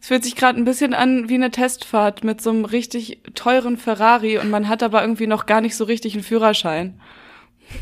Es fühlt sich gerade ein bisschen an wie eine Testfahrt mit so einem richtig teuren Ferrari und man hat aber irgendwie noch gar nicht so richtig einen Führerschein.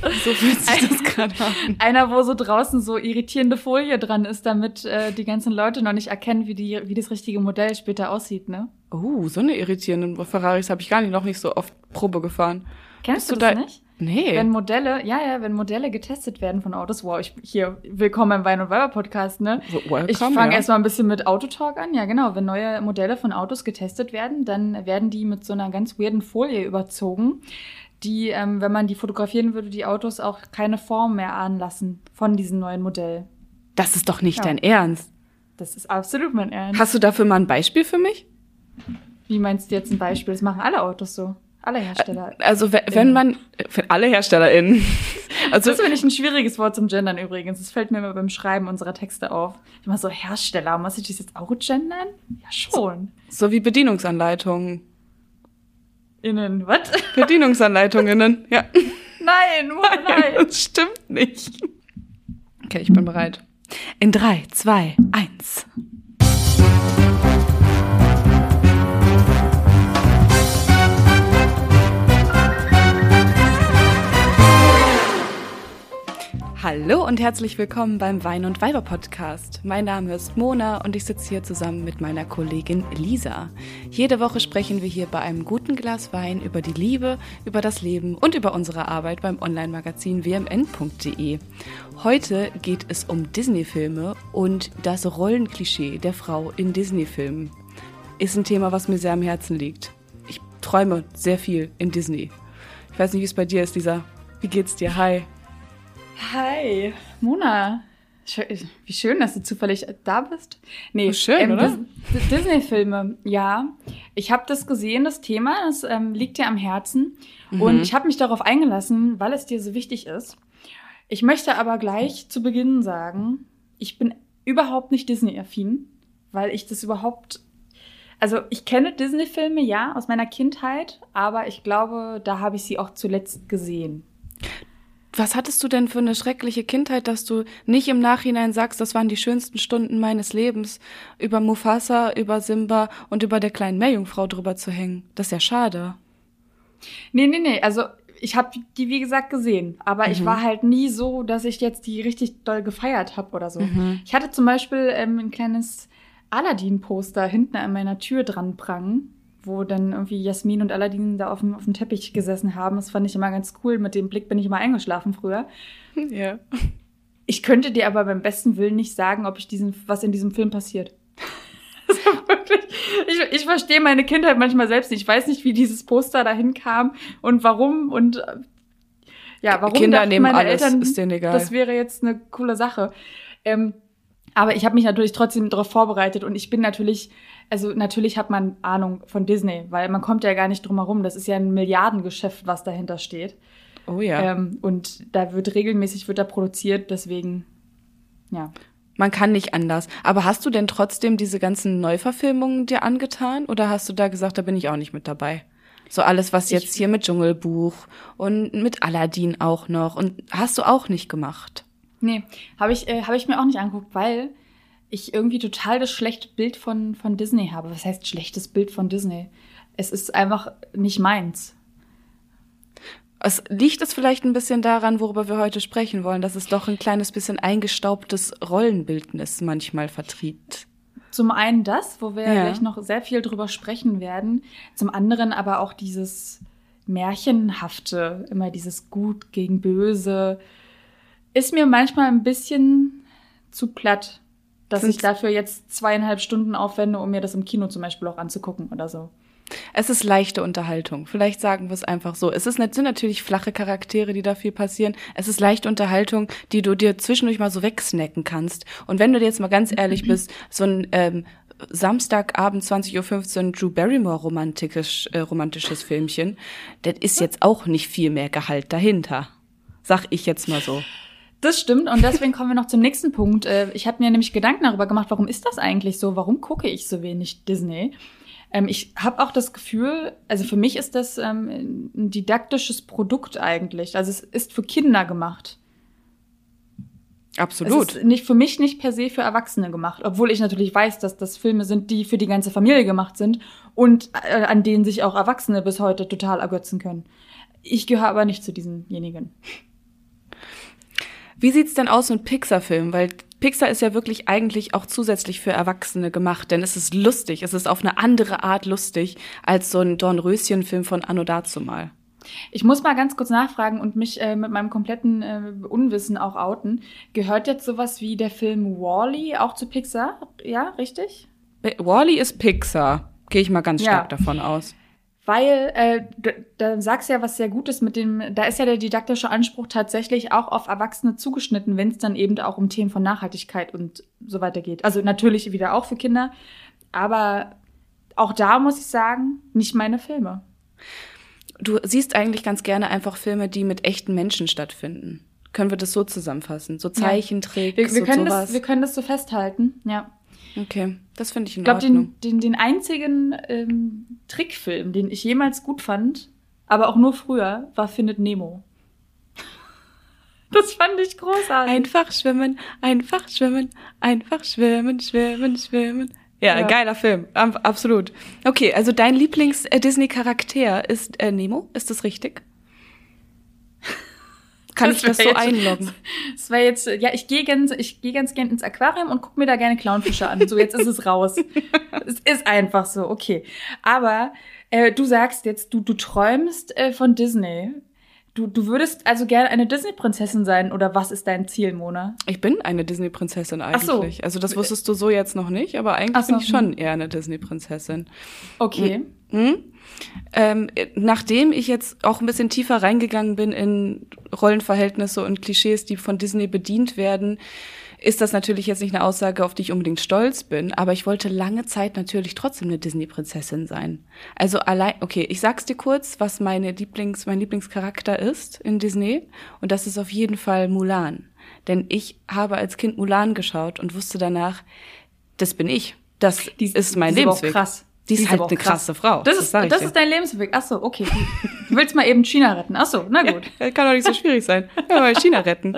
So fühlt sich das gerade an. Einer, wo so draußen so irritierende Folie dran ist, damit äh, die ganzen Leute noch nicht erkennen, wie, die, wie das richtige Modell später aussieht, ne? Oh, so eine irritierende Ferraris habe ich gar nicht noch nicht so oft Probe gefahren. Kennst Bist du das da- nicht? Nee. Wenn Modelle, ja, ja, wenn Modelle getestet werden von Autos, wow, ich hier, willkommen im Wein und Weiber Podcast, ne? Welcome, ich fange ja. erstmal ein bisschen mit Autotalk an. Ja, genau. Wenn neue Modelle von Autos getestet werden, dann werden die mit so einer ganz weirden Folie überzogen, die, ähm, wenn man die fotografieren würde, die Autos auch keine Form mehr anlassen von diesem neuen Modell. Das ist doch nicht Ja. dein Ernst. Das ist absolut mein Ernst. Hast du dafür mal ein Beispiel für mich? Wie meinst du jetzt ein Beispiel? Das machen alle Autos so. Alle Hersteller. Also we- wenn man für alle HerstellerInnen. Also Das finde ich ein schwieriges Wort zum Gendern übrigens. Das fällt mir immer beim Schreiben unserer Texte auf. Ich immer so Hersteller, muss ich das jetzt auch gendern? Ja, schon. so wie Bedienungsanleitungen. Innen, was? Bedienungsanleitungen, ja. Nein, oh nein. Das stimmt nicht. Okay, ich bin bereit. In drei, zwei, eins. Hallo und herzlich willkommen beim Wein und Weiber Podcast. Mein Name ist Mona und ich sitze hier zusammen mit meiner Kollegin Lisa. Jede Woche sprechen wir hier bei einem guten Glas Wein über die Liebe, über das Leben und über unsere Arbeit beim Online-Magazin wmn.de. Heute geht es um Disney-Filme und das Rollenklischee der Frau in Disney-Filmen. Ist ein Thema, was mir sehr am Herzen liegt. Ich träume sehr viel in Disney. Ich weiß nicht, wie es bei dir ist, Lisa. Wie geht's dir? Hi. Hi, Mona. Wie schön, dass du zufällig da bist. Nee, Oh, schön, oder? Dis- Disney-Filme, ja. Ich habe das gesehen, das Thema, das ähm, liegt dir am Herzen. Mhm. Und ich habe mich darauf eingelassen, weil es dir so wichtig ist. Ich möchte aber gleich zu Beginn sagen, ich bin überhaupt nicht Disney-affin, weil ich das überhaupt. Also ich kenne Disney-Filme, ja, aus meiner Kindheit, aber ich glaube, da habe ich sie auch zuletzt gesehen. Was hattest du denn für eine schreckliche Kindheit, dass du nicht im Nachhinein sagst, das waren die schönsten Stunden meines Lebens, über Mufasa, über Simba und über der kleinen Meerjungfrau drüber zu hängen? Das ist ja schade. Nee, nee, nee. Also ich habe die, wie gesagt, gesehen. Aber ich Mhm. war halt nie so, dass ich jetzt die richtig doll gefeiert habe oder so. Mhm. Ich hatte zum Beispiel ähm, ein kleines Aladdin-Poster hinten an meiner Tür dran prangen, wo dann irgendwie Jasmin und Aladdin da auf dem, auf dem Teppich gesessen haben. Das fand ich immer ganz cool. Mit dem Blick bin ich immer eingeschlafen früher. Ja. Ich könnte dir aber beim besten Willen nicht sagen, ob ich diesen, was in diesem Film passiert. Wirklich, ich, ich verstehe meine Kindheit manchmal selbst nicht. Ich weiß nicht, wie dieses Poster dahin kam und warum und äh, ja, warum Kinder nehmen meine alles, Eltern, ist denen egal. das wäre jetzt eine coole Sache. Ähm, aber ich habe mich natürlich trotzdem darauf vorbereitet und ich bin natürlich, also natürlich hat man Ahnung von Disney, weil man kommt ja gar nicht drum herum. Das ist ja ein Milliardengeschäft, was dahinter steht. Oh ja. Ähm, und da wird regelmäßig wird da produziert, deswegen, ja. Man kann nicht anders. Aber hast du denn trotzdem diese ganzen Neuverfilmungen dir angetan? Oder hast du da gesagt, da bin ich auch nicht mit dabei? So alles, was jetzt hier mit Dschungelbuch und mit Aladdin auch noch. Und hast du auch nicht gemacht? Nee, habe ich, äh, hab ich mir auch nicht angeguckt, weil ich irgendwie total das schlechte Bild von, von Disney habe. Was heißt schlechtes Bild von Disney? Es ist einfach nicht meins. Es liegt es vielleicht ein bisschen daran, worüber wir heute sprechen wollen, dass es doch ein kleines bisschen eingestaubtes Rollenbildnis manchmal vertritt. Zum einen das, wo wir Ja. gleich noch sehr viel drüber sprechen werden. Zum anderen aber auch dieses Märchenhafte, immer dieses Gut gegen Böse, ist mir manchmal ein bisschen zu platt, dass ich dafür jetzt zweieinhalb Stunden aufwende, um mir das im Kino zum Beispiel auch anzugucken oder so. Es ist leichte Unterhaltung. Vielleicht sagen wir es einfach so. Es ist, sind natürlich flache Charaktere, die da viel passieren. Es ist leichte Unterhaltung, die du dir zwischendurch mal so wegsnacken kannst. Und wenn du dir jetzt mal ganz ehrlich bist, so ein ähm, Samstagabend 20.15 Uhr Drew Barrymore romantisch, äh, romantisches Filmchen, das ist jetzt auch nicht viel mehr Gehalt dahinter. Sag ich jetzt mal so. Das stimmt und deswegen kommen wir noch zum nächsten Punkt. Äh, Ich habe mir nämlich Gedanken darüber gemacht, warum ist das eigentlich so? Warum gucke ich so wenig Disney? Ähm, Ich habe auch das Gefühl, also für mich ist das ähm, ein didaktisches Produkt eigentlich. Also es ist für Kinder gemacht. Absolut. Es ist nicht für mich nicht per se für Erwachsene gemacht, obwohl ich natürlich weiß, dass das Filme sind, die für die ganze Familie gemacht sind und äh, an denen sich auch Erwachsene bis heute total ergötzen können. Ich gehöre aber nicht zu diesenjenigen. Wie sieht's denn aus mit Pixar-Filmen? Weil Pixar ist ja wirklich eigentlich auch zusätzlich für Erwachsene gemacht, denn es ist lustig. Es ist auf eine andere Art lustig als so ein Dornröschen-Film von Anno dazumal. Ich muss mal ganz kurz nachfragen und mich äh, mit meinem kompletten äh, Unwissen auch outen. Gehört jetzt sowas wie der Film Wally -E auch zu Pixar? Ja, richtig? Wally -E ist Pixar. Gehe ich mal ganz stark ja. davon aus. Weil äh, da, da sagst du ja was sehr Gutes mit dem, da ist ja der didaktische Anspruch tatsächlich auch auf Erwachsene zugeschnitten, wenn es dann eben auch um Themen von Nachhaltigkeit und so weiter geht. Also natürlich wieder auch für Kinder, aber auch da muss ich sagen, nicht meine Filme. Du siehst eigentlich ganz gerne einfach Filme, die mit echten Menschen stattfinden. Können wir das so zusammenfassen? So Zeichentricks ja. wir, wir können sowas? Das, wir können das so festhalten, ja. Okay, das finde ich in ich glaub, Ordnung. Ich glaube, den, den, den einzigen ähm, Trickfilm, den ich jemals gut fand, aber auch nur früher, war Findet Nemo. Das fand ich großartig. Einfach schwimmen, einfach schwimmen, einfach schwimmen, schwimmen, schwimmen. Ja, ja. geiler Film, absolut. Okay, also dein Lieblings-Disney-Charakter ist äh, Nemo, ist das richtig? Kann das ich das so einloggen? Das wäre jetzt, ja, ich gehe ganz, ich gehe ganz gern ins Aquarium und guck mir da gerne Clownfische an. So, jetzt ist es raus. es ist einfach so, okay. Aber äh, du sagst jetzt, du, du träumst äh, von Disney. Du, du würdest also gerne eine Disney-Prinzessin sein oder was ist dein Ziel, Mona? Ich bin eine Disney-Prinzessin eigentlich. So. Also das wusstest du so jetzt noch nicht, aber eigentlich so. bin ich schon eher eine Disney-Prinzessin. Okay. Mhm. Ähm, nachdem ich jetzt auch ein bisschen tiefer reingegangen bin in Rollenverhältnisse und Klischees, die von Disney bedient werden, ist das natürlich jetzt nicht eine Aussage, auf die ich unbedingt stolz bin, aber ich wollte lange Zeit natürlich trotzdem eine Disney-Prinzessin sein. Also allein, okay, ich sag's dir kurz, was meine Lieblings, mein Lieblingscharakter ist in Disney und das ist auf jeden Fall Mulan. Denn ich habe als Kind Mulan geschaut und wusste danach, das bin ich. Das die, ist mein die Lebensweg. krass. Die ist, die ist halt eine krass. krasse Frau. Das, ist, das, das ist dein Lebensweg. Ach so, okay. Du willst mal eben China retten. Ach so, na gut. Ja, kann doch nicht so schwierig sein. Ja, mal China retten.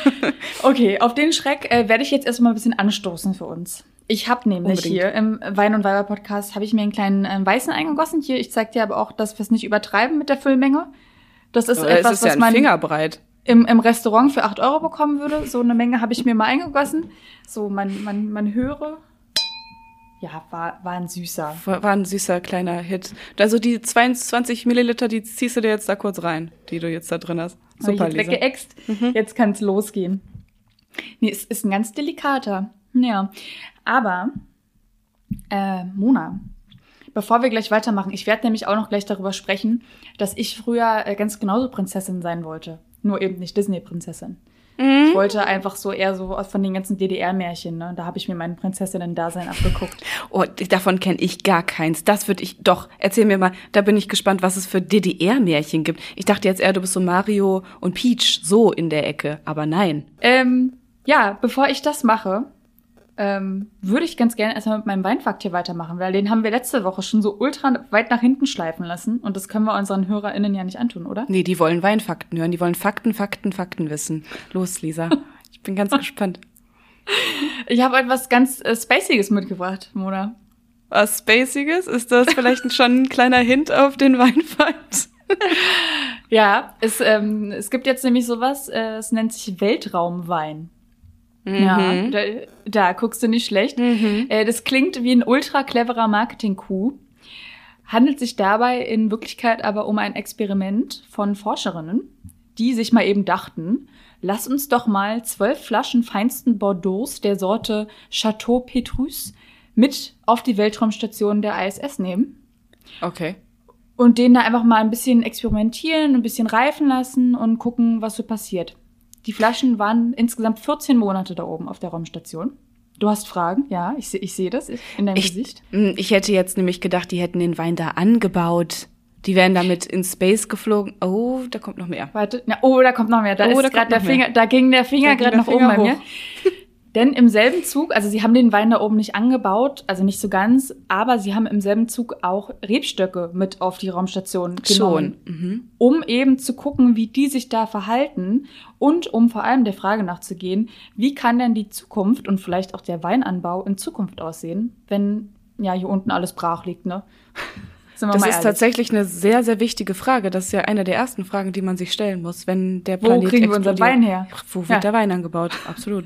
okay, auf den Schreck äh, werde ich jetzt erstmal ein bisschen anstoßen für uns. Ich habe nämlich Unbedingt. hier im Wein und Weiber Podcast habe ich mir einen kleinen äh, Weißen eingegossen. Hier, ich zeig dir aber auch, dass wir es nicht übertreiben mit der Füllmenge. Das ist aber etwas, ist ja was man Fingerbreit. Im, im Restaurant für acht Euro bekommen würde. So eine Menge habe ich mir mal eingegossen. So, man, man, man höre, ja, war, war ein süßer. War, war ein süßer kleiner Hit. Also die 22 Milliliter, die ziehst du dir jetzt da kurz rein, die du jetzt da drin hast. Super, ich Lisa. weggeext. Mhm. Jetzt kann es losgehen. Nee, es ist ein ganz delikater. Ja. Aber, äh, Mona, bevor wir gleich weitermachen, ich werde nämlich auch noch gleich darüber sprechen, dass ich früher äh, ganz genauso Prinzessin sein wollte. Nur eben nicht Disney-Prinzessin. Mhm. Ich wollte einfach so eher so von den ganzen DDR-Märchen, ne? Da habe ich mir mein Prinzessinnen-Dasein abgeguckt. Oh, davon kenne ich gar keins. Das würde ich doch. Erzähl mir mal, da bin ich gespannt, was es für DDR-Märchen gibt. Ich dachte jetzt eher, du bist so Mario und Peach, so in der Ecke. Aber nein. Ähm, ja, bevor ich das mache, ähm, würde ich ganz gerne erstmal mit meinem Weinfakt hier weitermachen, weil den haben wir letzte Woche schon so ultra weit nach hinten schleifen lassen und das können wir unseren HörerInnen ja nicht antun, oder? Nee, die wollen Weinfakten hören, die wollen Fakten, Fakten, Fakten wissen. Los, Lisa. Ich bin ganz gespannt. Ich habe etwas ganz äh, Spaciges mitgebracht, Mona. Was Spaciges? Ist das vielleicht schon ein kleiner Hint auf den Weinfakt? ja, es, ähm, es gibt jetzt nämlich sowas, äh, es nennt sich Weltraumwein. Mhm. Ja, da, da, guckst du nicht schlecht. Mhm. Äh, das klingt wie ein ultra cleverer Marketing-Coup. Handelt sich dabei in Wirklichkeit aber um ein Experiment von Forscherinnen, die sich mal eben dachten, lass uns doch mal zwölf Flaschen feinsten Bordeaux der Sorte Chateau Petrus mit auf die Weltraumstation der ISS nehmen. Okay. Und denen da einfach mal ein bisschen experimentieren, ein bisschen reifen lassen und gucken, was so passiert. Die Flaschen waren insgesamt 14 Monate da oben auf der Raumstation. Du hast Fragen? Ja, ich, ich sehe das in deinem ich, Gesicht. Hm, ich hätte jetzt nämlich gedacht, die hätten den Wein da angebaut. Die wären damit in Space geflogen. Oh, da kommt noch mehr. Warte, na, oh, da kommt noch mehr. Da oh, ist gerade der Finger, mehr. da ging der Finger gerade nach oben bei mir. Denn im selben Zug, also sie haben den Wein da oben nicht angebaut, also nicht so ganz, aber sie haben im selben Zug auch Rebstöcke mit auf die Raumstation genommen, Schon. Mhm. um eben zu gucken, wie die sich da verhalten und um vor allem der Frage nachzugehen, wie kann denn die Zukunft und vielleicht auch der Weinanbau in Zukunft aussehen, wenn ja hier unten alles brach liegt, ne? Sind wir Das mal ist ehrlich. tatsächlich eine sehr, sehr wichtige Frage. Das ist ja eine der ersten Fragen, die man sich stellen muss, wenn der Wo Planet kriegen wir unseren explodiert. Wein her? Wo wird Ja. der Wein angebaut? Absolut.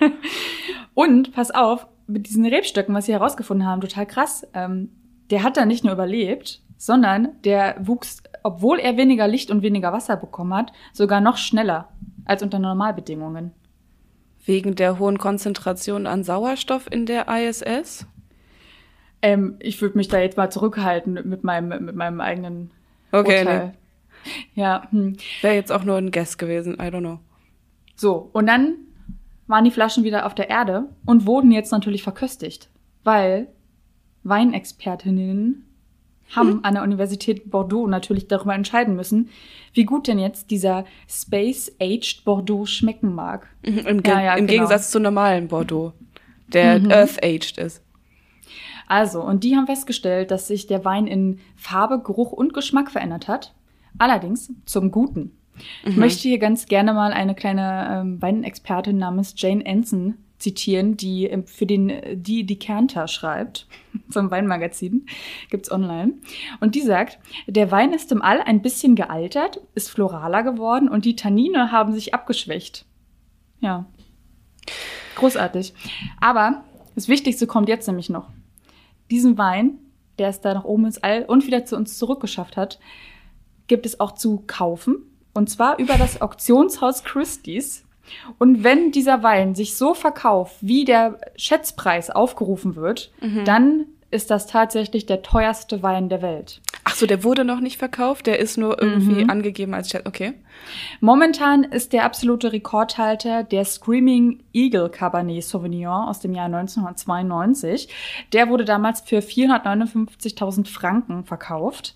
Und pass auf, mit diesen Rebstöcken, was sie herausgefunden haben, total krass. Ähm, der hat da nicht nur überlebt, sondern der wuchs, obwohl er weniger Licht und weniger Wasser bekommen hat, sogar noch schneller als unter Normalbedingungen. Wegen der hohen Konzentration an Sauerstoff in der ISS? Ähm, ich würde mich da jetzt mal zurückhalten mit meinem, mit meinem eigenen Okay, Urteil. Ja, hm. Wäre jetzt auch nur ein Guess gewesen. I don't know. So, und dann waren die Flaschen wieder auf der Erde und wurden jetzt natürlich verköstigt, weil Weinexpertinnen haben an der Universität Bordeaux natürlich darüber entscheiden müssen, wie gut denn jetzt dieser Space-Aged Bordeaux schmecken mag. Mhm, Im, Ge Ja, ja, im genau. Gegensatz zu normalen Bordeaux, der Mhm. Earth-Aged ist. Also, und die haben festgestellt, dass sich der Wein in Farbe, Geruch und Geschmack verändert hat. Allerdings zum Guten. Ich möchte hier ganz gerne mal eine kleine ähm, Weinexpertin namens Jane Anson zitieren, die ähm, für den äh, die die Kernter schreibt zum Weinmagazin. Gibt's online. Und die sagt der Wein ist im All ein bisschen gealtert ist floraler geworden und die Tannine haben sich abgeschwächt. Ja. Großartig. Aber das Wichtigste kommt jetzt nämlich noch diesen Wein der es da nach oben ins All und wieder zu uns zurückgeschafft hat gibt es auch zu kaufen. Und zwar über das Auktionshaus Christie's. Und wenn dieser Wein sich so verkauft, wie der Schätzpreis aufgerufen wird, dann ist das tatsächlich der teuerste Wein der Welt. Ach so, der wurde noch nicht verkauft, der ist nur irgendwie Mhm. angegeben als Chat. Okay. Momentan ist der absolute Rekordhalter der Screaming Eagle Cabernet Sauvignon aus dem Jahr 1992. Der wurde damals für 459.000 Franken verkauft.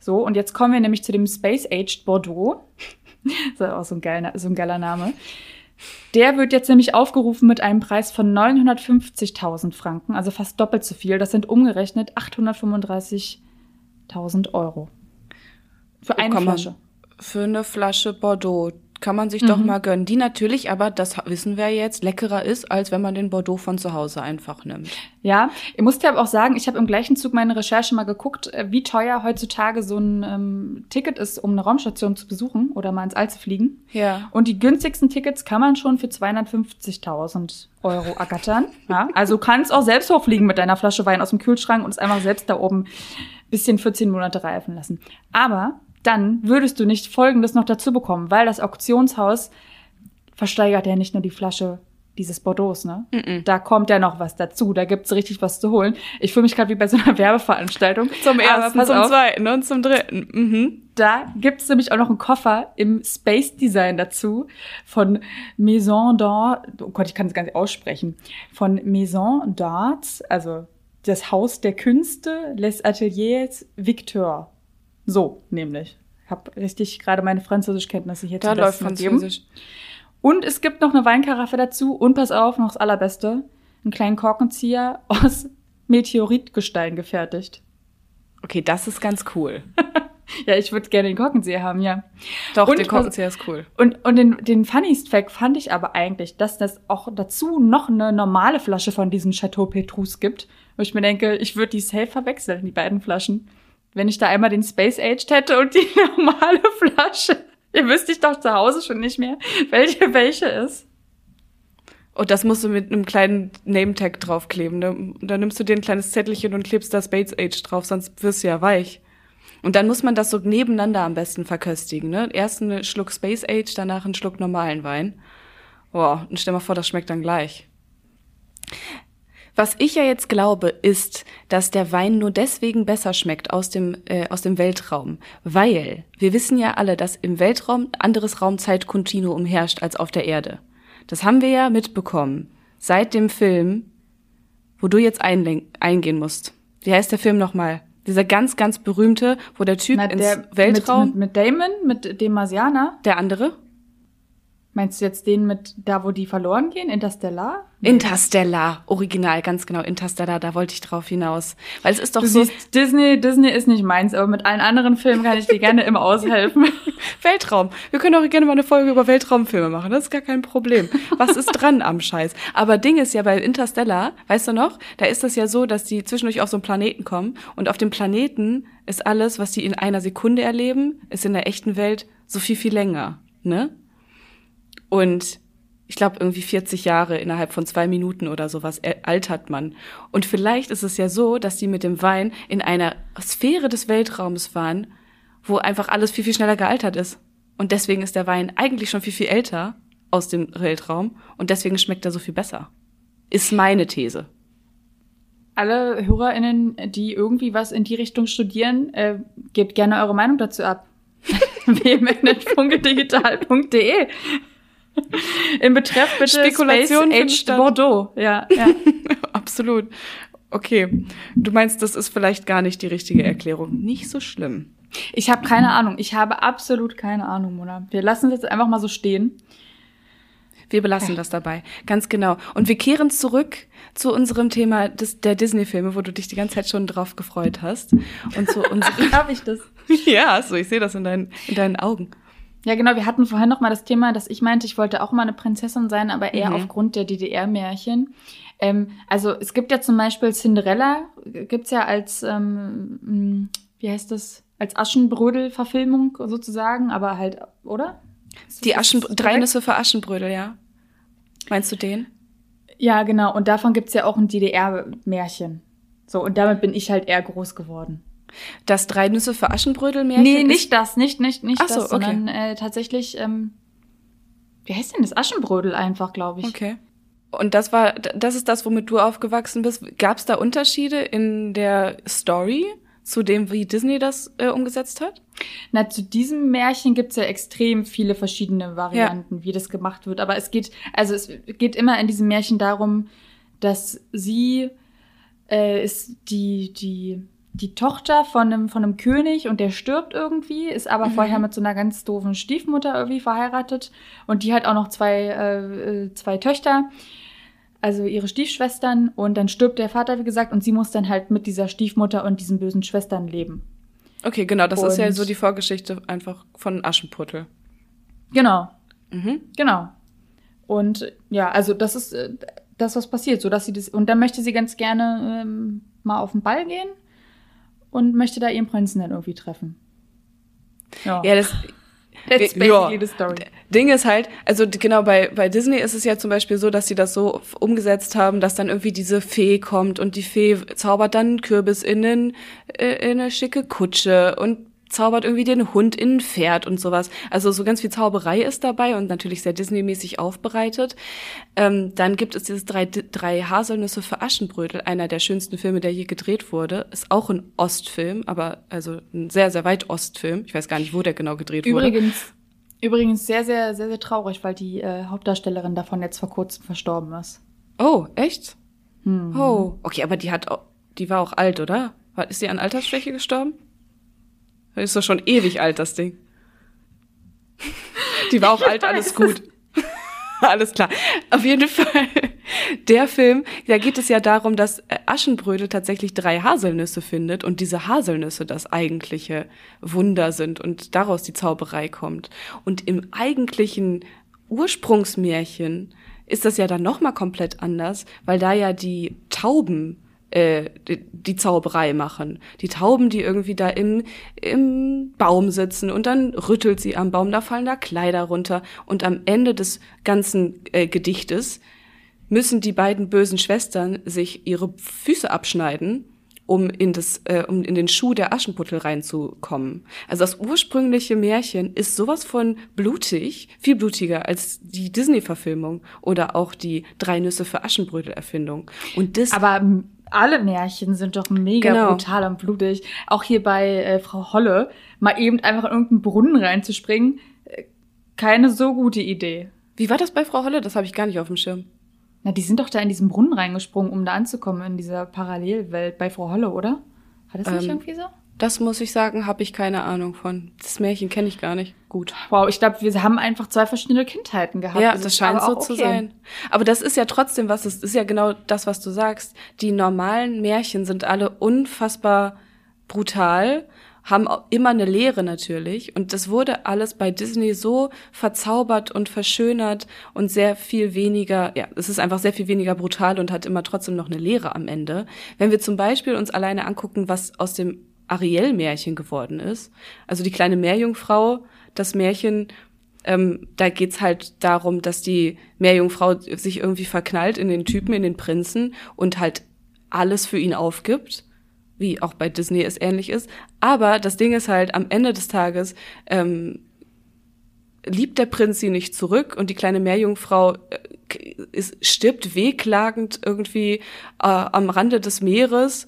So, und jetzt kommen wir nämlich zu dem Space Aged Bordeaux. das ist auch so ein, geiler, so ein geiler Name. Der wird jetzt nämlich aufgerufen mit einem Preis von 950.000 Franken, also fast doppelt so viel. Das sind umgerechnet 835.000 Euro. Für Oh, eine Flasche. Für eine Flasche Bordeaux kann man sich doch Mhm. mal gönnen. Die natürlich, aber das wissen wir jetzt, leckerer ist, als wenn man den Bordeaux von zu Hause einfach nimmt. Ja, ich musste aber auch sagen, ich habe im gleichen Zug meine Recherche mal geguckt, äh, wie teuer heutzutage so ein ähm, Ticket ist, um eine Raumstation zu besuchen oder mal ins All zu fliegen. Ja. Und die günstigsten Tickets kann man schon für 250.000 Euro ergattern. Ja, also du kannst auch selbst hochfliegen mit deiner Flasche Wein aus dem Kühlschrank und es einfach selbst da oben bisschen 14 Monate reifen lassen. Aber dann würdest du nicht Folgendes noch dazu bekommen, weil das Auktionshaus versteigert ja nicht nur die Flasche dieses Bordeaux, ne? Da kommt ja noch was dazu, da gibt's richtig was zu holen. Ich fühle mich gerade wie bei so einer Werbeveranstaltung. Zum ersten, pass zum auf, zweiten und zum dritten. Mhm. da gibt's nämlich auch noch einen Koffer im Space Design dazu von Maison d'Art, oh Gott, ich kann es gar nicht aussprechen, von Maison d'Art, also das Haus der Künste, Les Ateliers Victor. So, nämlich. Ich habe richtig gerade meine Französischkenntnisse hier Da zum läuft. Französisch. Und es gibt noch eine Weinkaraffe dazu. Und pass auf, noch das Allerbeste. Einen kleinen Korkenzieher aus Meteoritgestein gefertigt. Okay, das ist ganz cool. Ja, ich würde gerne den Korkenzieher haben, ja. Doch, Und der was- Korkenzieher ist cool. Und, und den, den funniest Fact fand ich aber eigentlich, dass das auch dazu noch eine normale Flasche von diesem Chateau Petrus gibt. Wo ich mir denke, ich würde die safe verwechseln, die beiden Flaschen. Wenn ich da einmal den Space Aged hätte und die normale Flasche. Ihr wüsste ich doch zu Hause schon nicht mehr, welche welche ist. Und das musst du mit einem kleinen Name-Tag draufkleben. Ne? Da nimmst du dir ein kleines Zettelchen und klebst da Space Age drauf, sonst wirst du ja weich. Und dann muss man das so nebeneinander am besten verköstigen. Ne? Erst einen Schluck Space Age, danach einen Schluck normalen Wein. Boah, und stell mal vor, das schmeckt dann gleich. Was ich ja jetzt glaube, ist, dass der Wein nur deswegen besser schmeckt aus dem, äh, aus dem Weltraum. Weil wir wissen ja alle, dass im Weltraum anderes Raumzeitkontinuum herrscht als auf der Erde. Das haben wir ja mitbekommen. Seit dem Film, wo du jetzt eingehen musst. Wie heißt der Film nochmal? Dieser ganz, ganz berühmte, wo der Typ Na, ins der Weltraum, Mit, mit, mit Damon, mit dem Marsianer. der andere? Meinst du jetzt den mit da, wo die verloren gehen? Interstellar? Interstellar, original, ganz genau, Interstellar, da wollte ich drauf hinaus. Weil es ist doch du so. Siehst, Disney, Disney ist nicht meins, aber mit allen anderen Filmen kann ich dir gerne immer aushelfen. Weltraum. Wir können auch gerne mal eine Folge über Weltraumfilme machen, das ist gar kein Problem. Was ist dran am Scheiß? Aber Ding ist ja bei Interstellar, weißt du noch, da ist das ja so, dass die zwischendurch auf so einen Planeten kommen und auf dem Planeten ist alles, was die in einer Sekunde erleben, ist in der echten Welt so viel, viel länger, ne? Und ich glaube, irgendwie 40 Jahre innerhalb von zwei Minuten oder sowas altert man. Und vielleicht ist es ja so, dass die mit dem Wein in einer Sphäre des Weltraums waren, wo einfach alles viel, viel schneller gealtert ist. Und deswegen ist der Wein eigentlich schon viel, viel älter aus dem Weltraum und deswegen schmeckt er so viel besser. Ist meine These. Alle HörerInnen, die irgendwie was in die Richtung studieren, äh, gebt gerne eure Meinung dazu ab. wmn.fungedigital.de Im Betreff bitte Spekulation Space Aged Bordeaux. Ja, ja. Absolut. Okay. Du meinst, das ist vielleicht gar nicht die richtige Erklärung. Nicht so schlimm. Ich habe keine Ahnung. Ich habe absolut keine Ahnung, Mona. Wir lassen es jetzt einfach mal so stehen. Wir belassen ja. das dabei. Ganz genau. Und wir kehren zurück zu unserem Thema des, der Disney-Filme, wo du dich die ganze Zeit schon drauf gefreut hast. Und zu unserem. Habe ich das? ja, so ich sehe das in deinen, in deinen Augen. Ja, genau. Wir hatten vorhin noch mal das Thema, dass ich meinte, ich wollte auch mal eine Prinzessin sein, aber eher mhm. aufgrund der DDR-Märchen. Ähm, also es gibt ja zum Beispiel Cinderella, gibt's ja als, ähm, wie heißt das, als Aschenbrödel-Verfilmung sozusagen, aber halt, oder? Die Aschen drei Nüsse für Aschenbrödel, ja. Meinst du den? Ja, genau. Und davon gibt's ja auch ein DDR-Märchen. So, und damit bin ich halt eher groß geworden. Das drei Nüsse für Aschenbrödel-Märchen? Nee, nicht das, nicht, nicht, nicht Ach so, das, okay. sondern äh, tatsächlich, ähm, wie heißt denn das? Aschenbrödel einfach, glaube ich. Okay. Und das war, das ist das, womit du aufgewachsen bist. Gab es da Unterschiede in der Story zu dem, wie Disney das äh, umgesetzt hat? Na, zu diesem Märchen gibt's ja extrem viele verschiedene Varianten, ja. wie das gemacht wird. Aber es geht, also es geht immer in diesem Märchen darum, dass sie äh, ist die, die die Tochter von einem, von einem König und der stirbt irgendwie, ist aber mhm. vorher mit so einer ganz doofen Stiefmutter irgendwie verheiratet und die hat auch noch zwei, äh, äh, zwei Töchter, also ihre Stiefschwestern und dann stirbt der Vater, wie gesagt, und sie muss dann halt mit dieser Stiefmutter und diesen bösen Schwestern leben. Okay, genau, das und ist ja so die Vorgeschichte einfach von Aschenputtel. Genau. Mhm. Genau. Und ja, also das ist äh, das, was passiert, so dass sie das, und dann möchte sie ganz gerne ähm, mal auf den Ball gehen und möchte da ihren Prinzen dann irgendwie treffen. Ja, ja das. That's basically ja. the story. Ding ist halt, also genau bei, bei Disney ist es ja zum Beispiel so, dass sie das so umgesetzt haben, dass dann irgendwie diese Fee kommt und die Fee zaubert dann Kürbis in, in, äh, in eine schicke Kutsche und zaubert irgendwie den Hund in ein Pferd und sowas. Also so ganz viel Zauberei ist dabei und natürlich sehr Disney-mäßig aufbereitet. Ähm, dann gibt es dieses drei, drei Haselnüsse für Aschenbrödel, einer der schönsten Filme, der je gedreht wurde. Ist auch ein Ostfilm, aber also ein sehr, sehr weit Ostfilm. Ich weiß gar nicht, wo der genau gedreht Übrigens, wurde. Übrigens, Übrigens sehr, sehr, sehr, sehr traurig, weil die äh, Hauptdarstellerin davon jetzt vor kurzem verstorben ist. Oh, echt? Hm. Oh, okay, aber die hat, die war auch alt, oder? Ist sie an Altersschwäche gestorben? Das ist doch schon ewig alt, das Ding. Die war auch alt, alles gut. alles klar. Auf jeden Fall. Der Film, da geht es ja darum, dass Aschenbrödel tatsächlich drei Haselnüsse findet und diese Haselnüsse das eigentliche Wunder sind und daraus die Zauberei kommt. Und im eigentlichen Ursprungsmärchen ist das ja dann noch mal komplett anders, weil da ja die Tauben äh, die, die Zauberei machen. Die Tauben, die irgendwie da im, im Baum sitzen und dann rüttelt sie am Baum, da fallen da Kleider runter und am Ende des ganzen äh, Gedichtes müssen die beiden bösen Schwestern sich ihre Füße abschneiden, um in das, äh, um in den Schuh der Aschenputtel reinzukommen. Also das ursprüngliche Märchen ist sowas von blutig, viel blutiger als die Disney-Verfilmung oder auch die Drei Nüsse für Aschenbrödel-Erfindung. Und das. Aber alle Märchen sind doch mega genau. brutal und blutig. Auch hier bei äh, Frau Holle, mal eben einfach in irgendeinen Brunnen reinzuspringen, äh, keine so gute Idee. Wie war das bei Frau Holle? Das habe ich gar nicht auf dem Schirm. Na, die sind doch da in diesen Brunnen reingesprungen, um da anzukommen in dieser Parallelwelt bei Frau Holle, oder? Hat das nicht ähm, irgendwie so? Das muss ich sagen, habe ich keine Ahnung von. Das Märchen kenne ich gar nicht. Gut. Wow, ich glaube, wir haben einfach zwei verschiedene Kindheiten gehabt. Ja, das, das scheint so okay. zu sein. Aber das ist ja trotzdem was, es ist ja genau das, was du sagst. Die normalen Märchen sind alle unfassbar brutal, haben immer eine Lehre natürlich. Und das wurde alles bei Disney so verzaubert und verschönert und sehr viel weniger, ja, es ist einfach sehr viel weniger brutal und hat immer trotzdem noch eine Lehre am Ende. Wenn wir zum Beispiel uns alleine angucken, was aus dem Ariel-Märchen geworden ist. Also die kleine Meerjungfrau, das Märchen, ähm, da geht's halt darum, dass die Meerjungfrau sich irgendwie verknallt in den Typen, in den Prinzen und halt alles für ihn aufgibt, wie auch bei Disney es ähnlich ist. Aber das Ding ist halt, am Ende des Tages ähm, liebt der Prinz sie nicht zurück und die kleine Meerjungfrau äh, ist, stirbt wehklagend irgendwie äh, am Rande des Meeres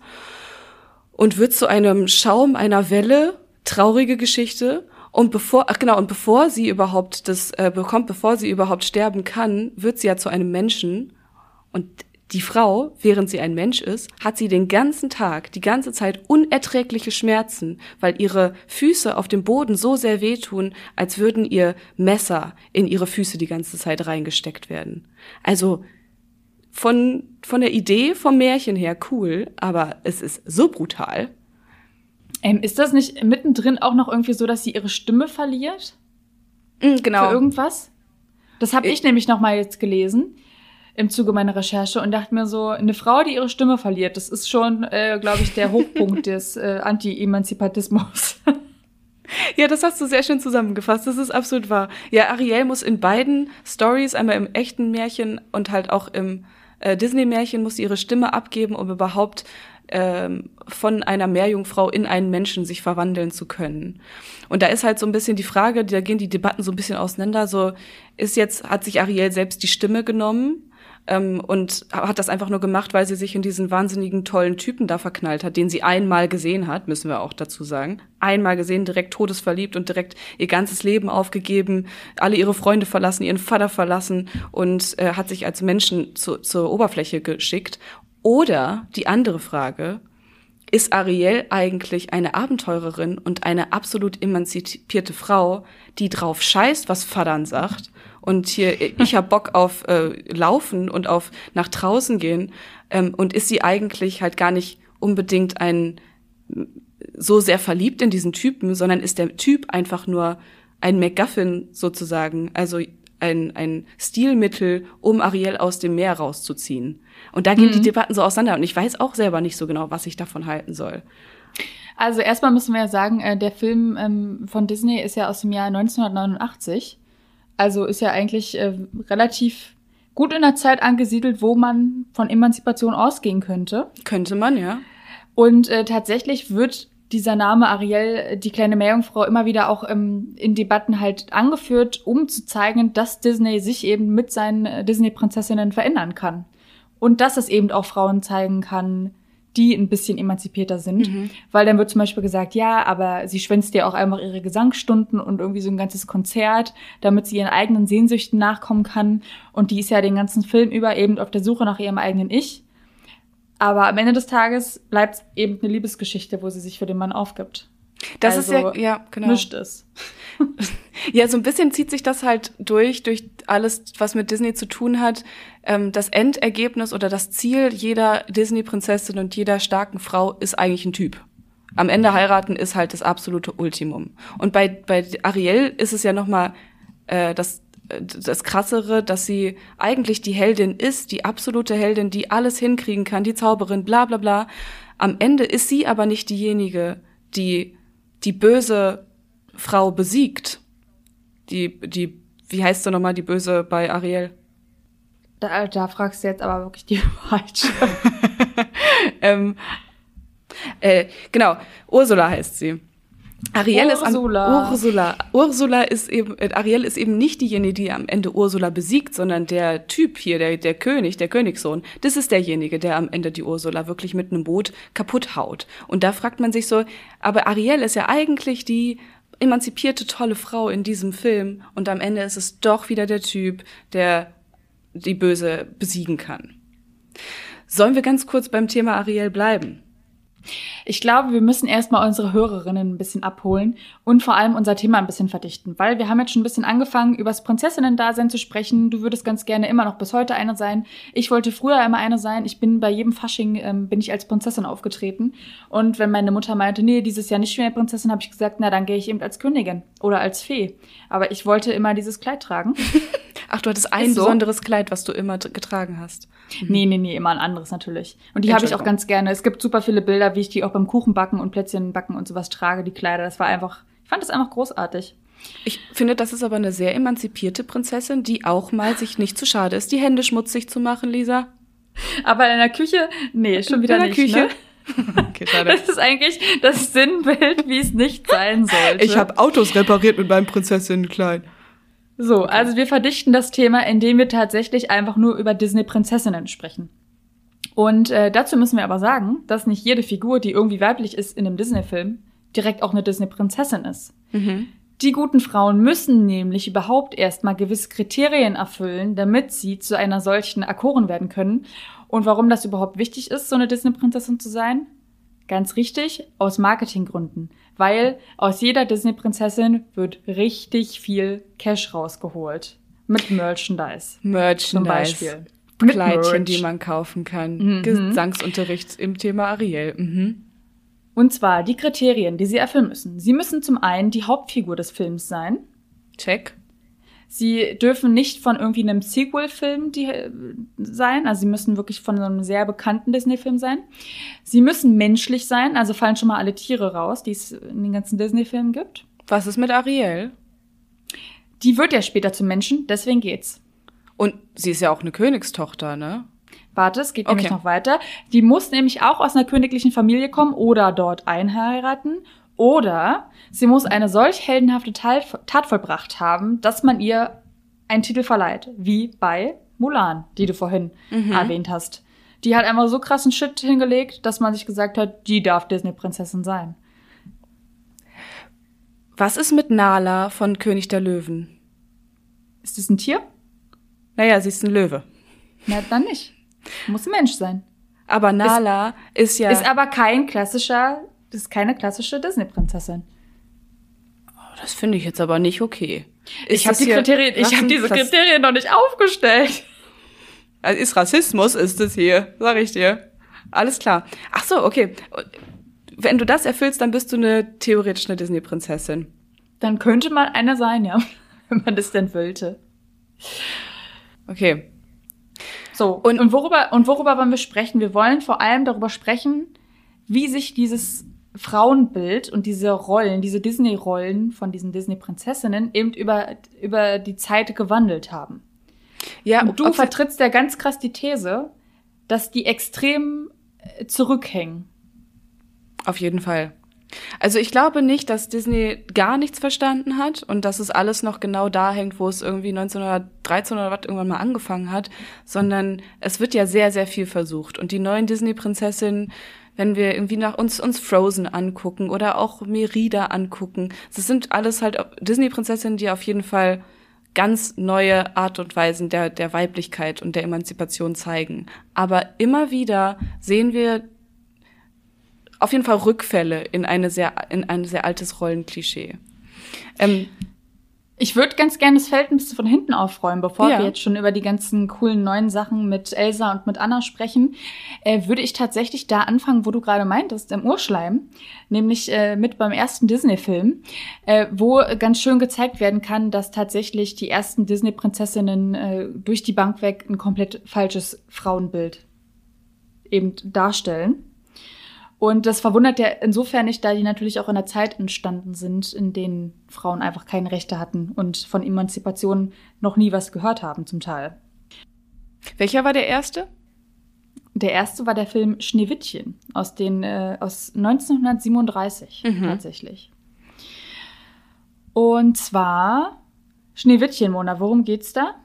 und wird zu einem Schaum einer Welle, traurige Geschichte. Und bevor, ach genau, und bevor sie überhaupt das äh, bekommt, bevor sie überhaupt sterben kann, wird sie ja zu einem Menschen. Und die Frau, während sie ein Mensch ist, hat sie den ganzen Tag, die ganze Zeit unerträgliche Schmerzen, weil ihre Füße auf dem Boden so sehr wehtun, als würden ihr Messer in ihre Füße die ganze Zeit reingesteckt werden. Also von, von der Idee vom Märchen her cool, aber es ist so brutal. Ähm, ist das nicht mittendrin auch noch irgendwie so, dass sie ihre Stimme verliert? Mhm, genau. Für irgendwas? Das habe ich, ich nämlich noch mal jetzt gelesen im Zuge meiner Recherche und dachte mir so, eine Frau, die ihre Stimme verliert, das ist schon, äh, glaube ich, der Hochpunkt des äh, Anti-Emanzipatismus. Ja, das hast du sehr schön zusammengefasst. Das ist absolut wahr. Ja, Ariel muss in beiden Stories, einmal im echten Märchen und halt auch im äh, Disney-Märchen muss sie ihre Stimme abgeben, um überhaupt ähm, von einer Meerjungfrau in einen Menschen sich verwandeln zu können. Und da ist halt so ein bisschen die Frage, da gehen die Debatten so ein bisschen auseinander. So ist jetzt hat sich Ariel selbst die Stimme genommen ähm, und hat das einfach nur gemacht, weil sie sich in diesen wahnsinnigen tollen Typen da verknallt hat, den sie einmal gesehen hat, müssen wir auch dazu sagen. Einmal gesehen, direkt todesverliebt und direkt ihr ganzes Leben aufgegeben, alle ihre Freunde verlassen, ihren Vater verlassen und äh, hat sich als Menschen zu, zur Oberfläche geschickt. Oder die andere Frage, ist Ariel eigentlich eine Abenteurerin und eine absolut emanzipierte Frau, die drauf scheißt, was Vadern sagt und hier, ich hab Bock auf äh, Laufen und auf nach draußen gehen. Ähm, und ist sie eigentlich halt gar nicht unbedingt ein so sehr verliebt in diesen Typen, sondern ist der Typ einfach nur ein MacGuffin sozusagen, also ein, ein Stilmittel, um Ariel aus dem Meer rauszuziehen. Und da gehen mhm. die Debatten so auseinander und ich weiß auch selber nicht so genau, was ich davon halten soll. Also erstmal müssen wir ja sagen, äh, der Film ähm, von Disney ist ja aus dem Jahr 1989 also ist ja eigentlich äh, relativ gut in der Zeit angesiedelt, wo man von Emanzipation ausgehen könnte. Könnte man, ja. Und äh, tatsächlich wird dieser Name Ariel, die kleine Meerjungfrau, immer wieder auch ähm, in Debatten halt angeführt, um zu zeigen, dass Disney sich eben mit seinen äh, Disney-Prinzessinnen verändern kann. Und dass es eben auch Frauen zeigen kann, die ein bisschen emanzipierter sind. Mhm. Weil dann wird zum Beispiel gesagt, ja, aber sie schwänzt ja auch einfach ihre Gesangsstunden und irgendwie so ein ganzes Konzert, damit sie ihren eigenen Sehnsüchten nachkommen kann. Und die ist ja den ganzen Film über eben auf der Suche nach ihrem eigenen Ich. Aber am Ende des Tages bleibt eben eine Liebesgeschichte, wo sie sich für den Mann aufgibt. Das also, ist ja, also ja, genau. Mischt es. Ja, so ein bisschen zieht sich das halt durch, durch alles, was mit Disney zu tun hat. Ähm, das Endergebnis oder das Ziel jeder Disney-Prinzessin und jeder starken Frau ist eigentlich ein Typ. Am Ende heiraten ist halt das absolute Ultimum. Und bei, bei Ariel ist es ja noch mal äh, das das Krassere, dass sie eigentlich die Heldin ist, die absolute Heldin, die alles hinkriegen kann, die Zauberin, bla bla bla. Am Ende ist sie aber nicht diejenige, die die böse Frau besiegt. Die, die, wie heißt sie nochmal, die böse bei Ariel? Da, da fragst du jetzt aber wirklich die falsche. ähm, äh, genau, Ursula heißt sie. Ariel Ursula. ist Ursula. Ursula ist eben äh, Ariel ist eben nicht diejenige, die am Ende Ursula besiegt, sondern der Typ hier, der der König, der Königssohn. Das ist derjenige, der am Ende die Ursula wirklich mit einem Boot kaputt haut. Und da fragt man sich so, aber Ariel ist ja eigentlich die emanzipierte tolle Frau in diesem Film und am Ende ist es doch wieder der Typ, der die Böse besiegen kann. Sollen wir ganz kurz beim Thema Ariel bleiben? Ich glaube, wir müssen erstmal unsere Hörerinnen ein bisschen abholen und vor allem unser Thema ein bisschen verdichten, weil wir haben jetzt schon ein bisschen angefangen, über das Prinzessinnen-Dasein zu sprechen. Du würdest ganz gerne immer noch bis heute eine sein. Ich wollte früher immer eine sein. Ich bin bei jedem Fasching, ähm, bin ich als Prinzessin aufgetreten. Und wenn meine Mutter meinte, nee, dieses Jahr nicht mehr Prinzessin, habe ich gesagt, na, dann gehe ich eben als Königin oder als Fee. Aber ich wollte immer dieses Kleid tragen. Ach, du hattest ein so. besonderes Kleid, was du immer getragen hast. Nee, nee, nee, immer ein anderes natürlich. Und die habe ich auch ganz gerne. Es gibt super viele Bilder, wie ich die auch beim Kuchenbacken und Plätzchenbacken und sowas trage, die Kleider. Das war einfach, ich fand das einfach großartig. Ich finde, das ist aber eine sehr emanzipierte Prinzessin, die auch mal sich nicht zu schade ist, die Hände schmutzig zu machen, Lisa. Aber in der Küche, nee, schon wieder In der nicht. Küche. Ne? Okay, schade. Das ist eigentlich das Sinnbild, wie es nicht sein sollte. Autos repariert mit meinem Prinzessinnenkleid. So, also wir verdichten das Thema, indem wir tatsächlich einfach nur über Disney-Prinzessinnen sprechen. Und äh, dazu müssen wir aber sagen, dass nicht jede Figur, die irgendwie weiblich ist in einem Disney-Film, direkt auch eine Disney-Prinzessin ist. Mhm. Die guten Frauen müssen nämlich überhaupt erstmal gewisse Kriterien erfüllen, damit sie zu einer solchen erkoren werden können. Und warum das überhaupt wichtig ist, so eine Disney-Prinzessin zu sein? Ganz richtig, aus Marketinggründen. Weil aus jeder Disney-Prinzessin wird richtig viel Cash rausgeholt. Mit Merchandise. Merchandise. Zum Beispiel. Mit Kleidchen, Merch. die man kaufen kann. Mhm. Gesangsunterricht im Thema Ariel. Mhm. Und zwar die Kriterien, die sie erfüllen müssen. Sie müssen zum einen die Hauptfigur des Films sein. Check. Sie dürfen nicht von irgendwie einem Sequel-Film äh, sein, also sie müssen wirklich von so einem sehr bekannten Disney-Film sein. Sie müssen menschlich sein, also fallen schon mal alle Tiere raus, die es in den ganzen Disney-Filmen gibt. Was ist mit Ariel? Die wird ja später zum Menschen, deswegen geht's. Und sie ist ja auch eine Königstochter, ne? Warte, es geht nämlich Okay. noch weiter. Die muss nämlich auch aus einer königlichen Familie kommen oder dort einheiraten. Oder sie muss eine solch heldenhafte Tat, vollbracht haben, dass man ihr einen Titel verleiht. Wie bei Mulan, die du vorhin erwähnt hast. Die hat einmal so krassen Shit hingelegt, dass man sich gesagt hat, die darf Disney-Prinzessin sein. Was ist mit Nala von König der Löwen? Ist das ein Tier? Naja, sie ist ein Löwe. Na, dann nicht. Muss ein Mensch sein. Aber Nala ist, ja. Ist aber kein klassischer, ist keine klassische Disney-Prinzessin. das finde ich jetzt aber nicht okay. Ich Ist habe das die Kriterien, ich habe diese Kriterien noch nicht aufgestellt. Also ist Rassismus, ist es hier, sag ich dir. Alles klar. Ach so, okay. Wenn du das erfüllst, dann bist du eine theoretisch eine Disney-Prinzessin. Dann könnte man eine sein, ja, wenn man das denn wollte. Okay. So, und, und worüber und worüber wollen wir sprechen? Wir wollen vor allem darüber sprechen, wie sich dieses Frauenbild und diese Rollen, diese Disney-Rollen von diesen Disney-Prinzessinnen eben über, über die Zeit gewandelt haben. Ja, Und du vertrittst ja ganz krass die These, dass die extrem äh, zurückhängen. Auf jeden Fall. Also ich glaube nicht, dass Disney gar nichts verstanden hat und dass es alles noch genau da hängt, wo es irgendwie 1913 oder was irgendwann mal angefangen hat, sondern es wird ja sehr, sehr viel versucht. Und die neuen Disney-Prinzessinnen, wenn wir irgendwie nach uns, uns Frozen angucken oder auch Merida angucken, das sind alles halt Disney-Prinzessinnen, die auf jeden Fall ganz neue Art und Weisen der, der Weiblichkeit und der Emanzipation zeigen. Aber immer wieder sehen wir auf jeden Fall Rückfälle in eine sehr in ein sehr altes Rollenklischee. Ähm, Ich würde ganz gerne das Feld ein bisschen von hinten aufräumen, bevor Ja. wir jetzt schon über die ganzen coolen neuen Sachen mit Elsa und mit Anna sprechen. Äh, würde ich tatsächlich da anfangen, wo du gerade meintest, im Urschleim, nämlich äh, mit beim ersten Disney-Film, äh, wo ganz schön gezeigt werden kann, dass tatsächlich die ersten Disney-Prinzessinnen äh, durch die Bank weg ein komplett falsches Frauenbild eben darstellen. Und das verwundert ja insofern nicht, da die natürlich auch in der Zeit entstanden sind, in denen Frauen einfach keine Rechte hatten und von Emanzipation noch nie was gehört haben, zum Teil. welcher war der erste? Der erste war der Film Schneewittchen aus, den, äh, aus 1937 Mhm. tatsächlich. Und zwar Schneewittchen, Mona, worum geht's da?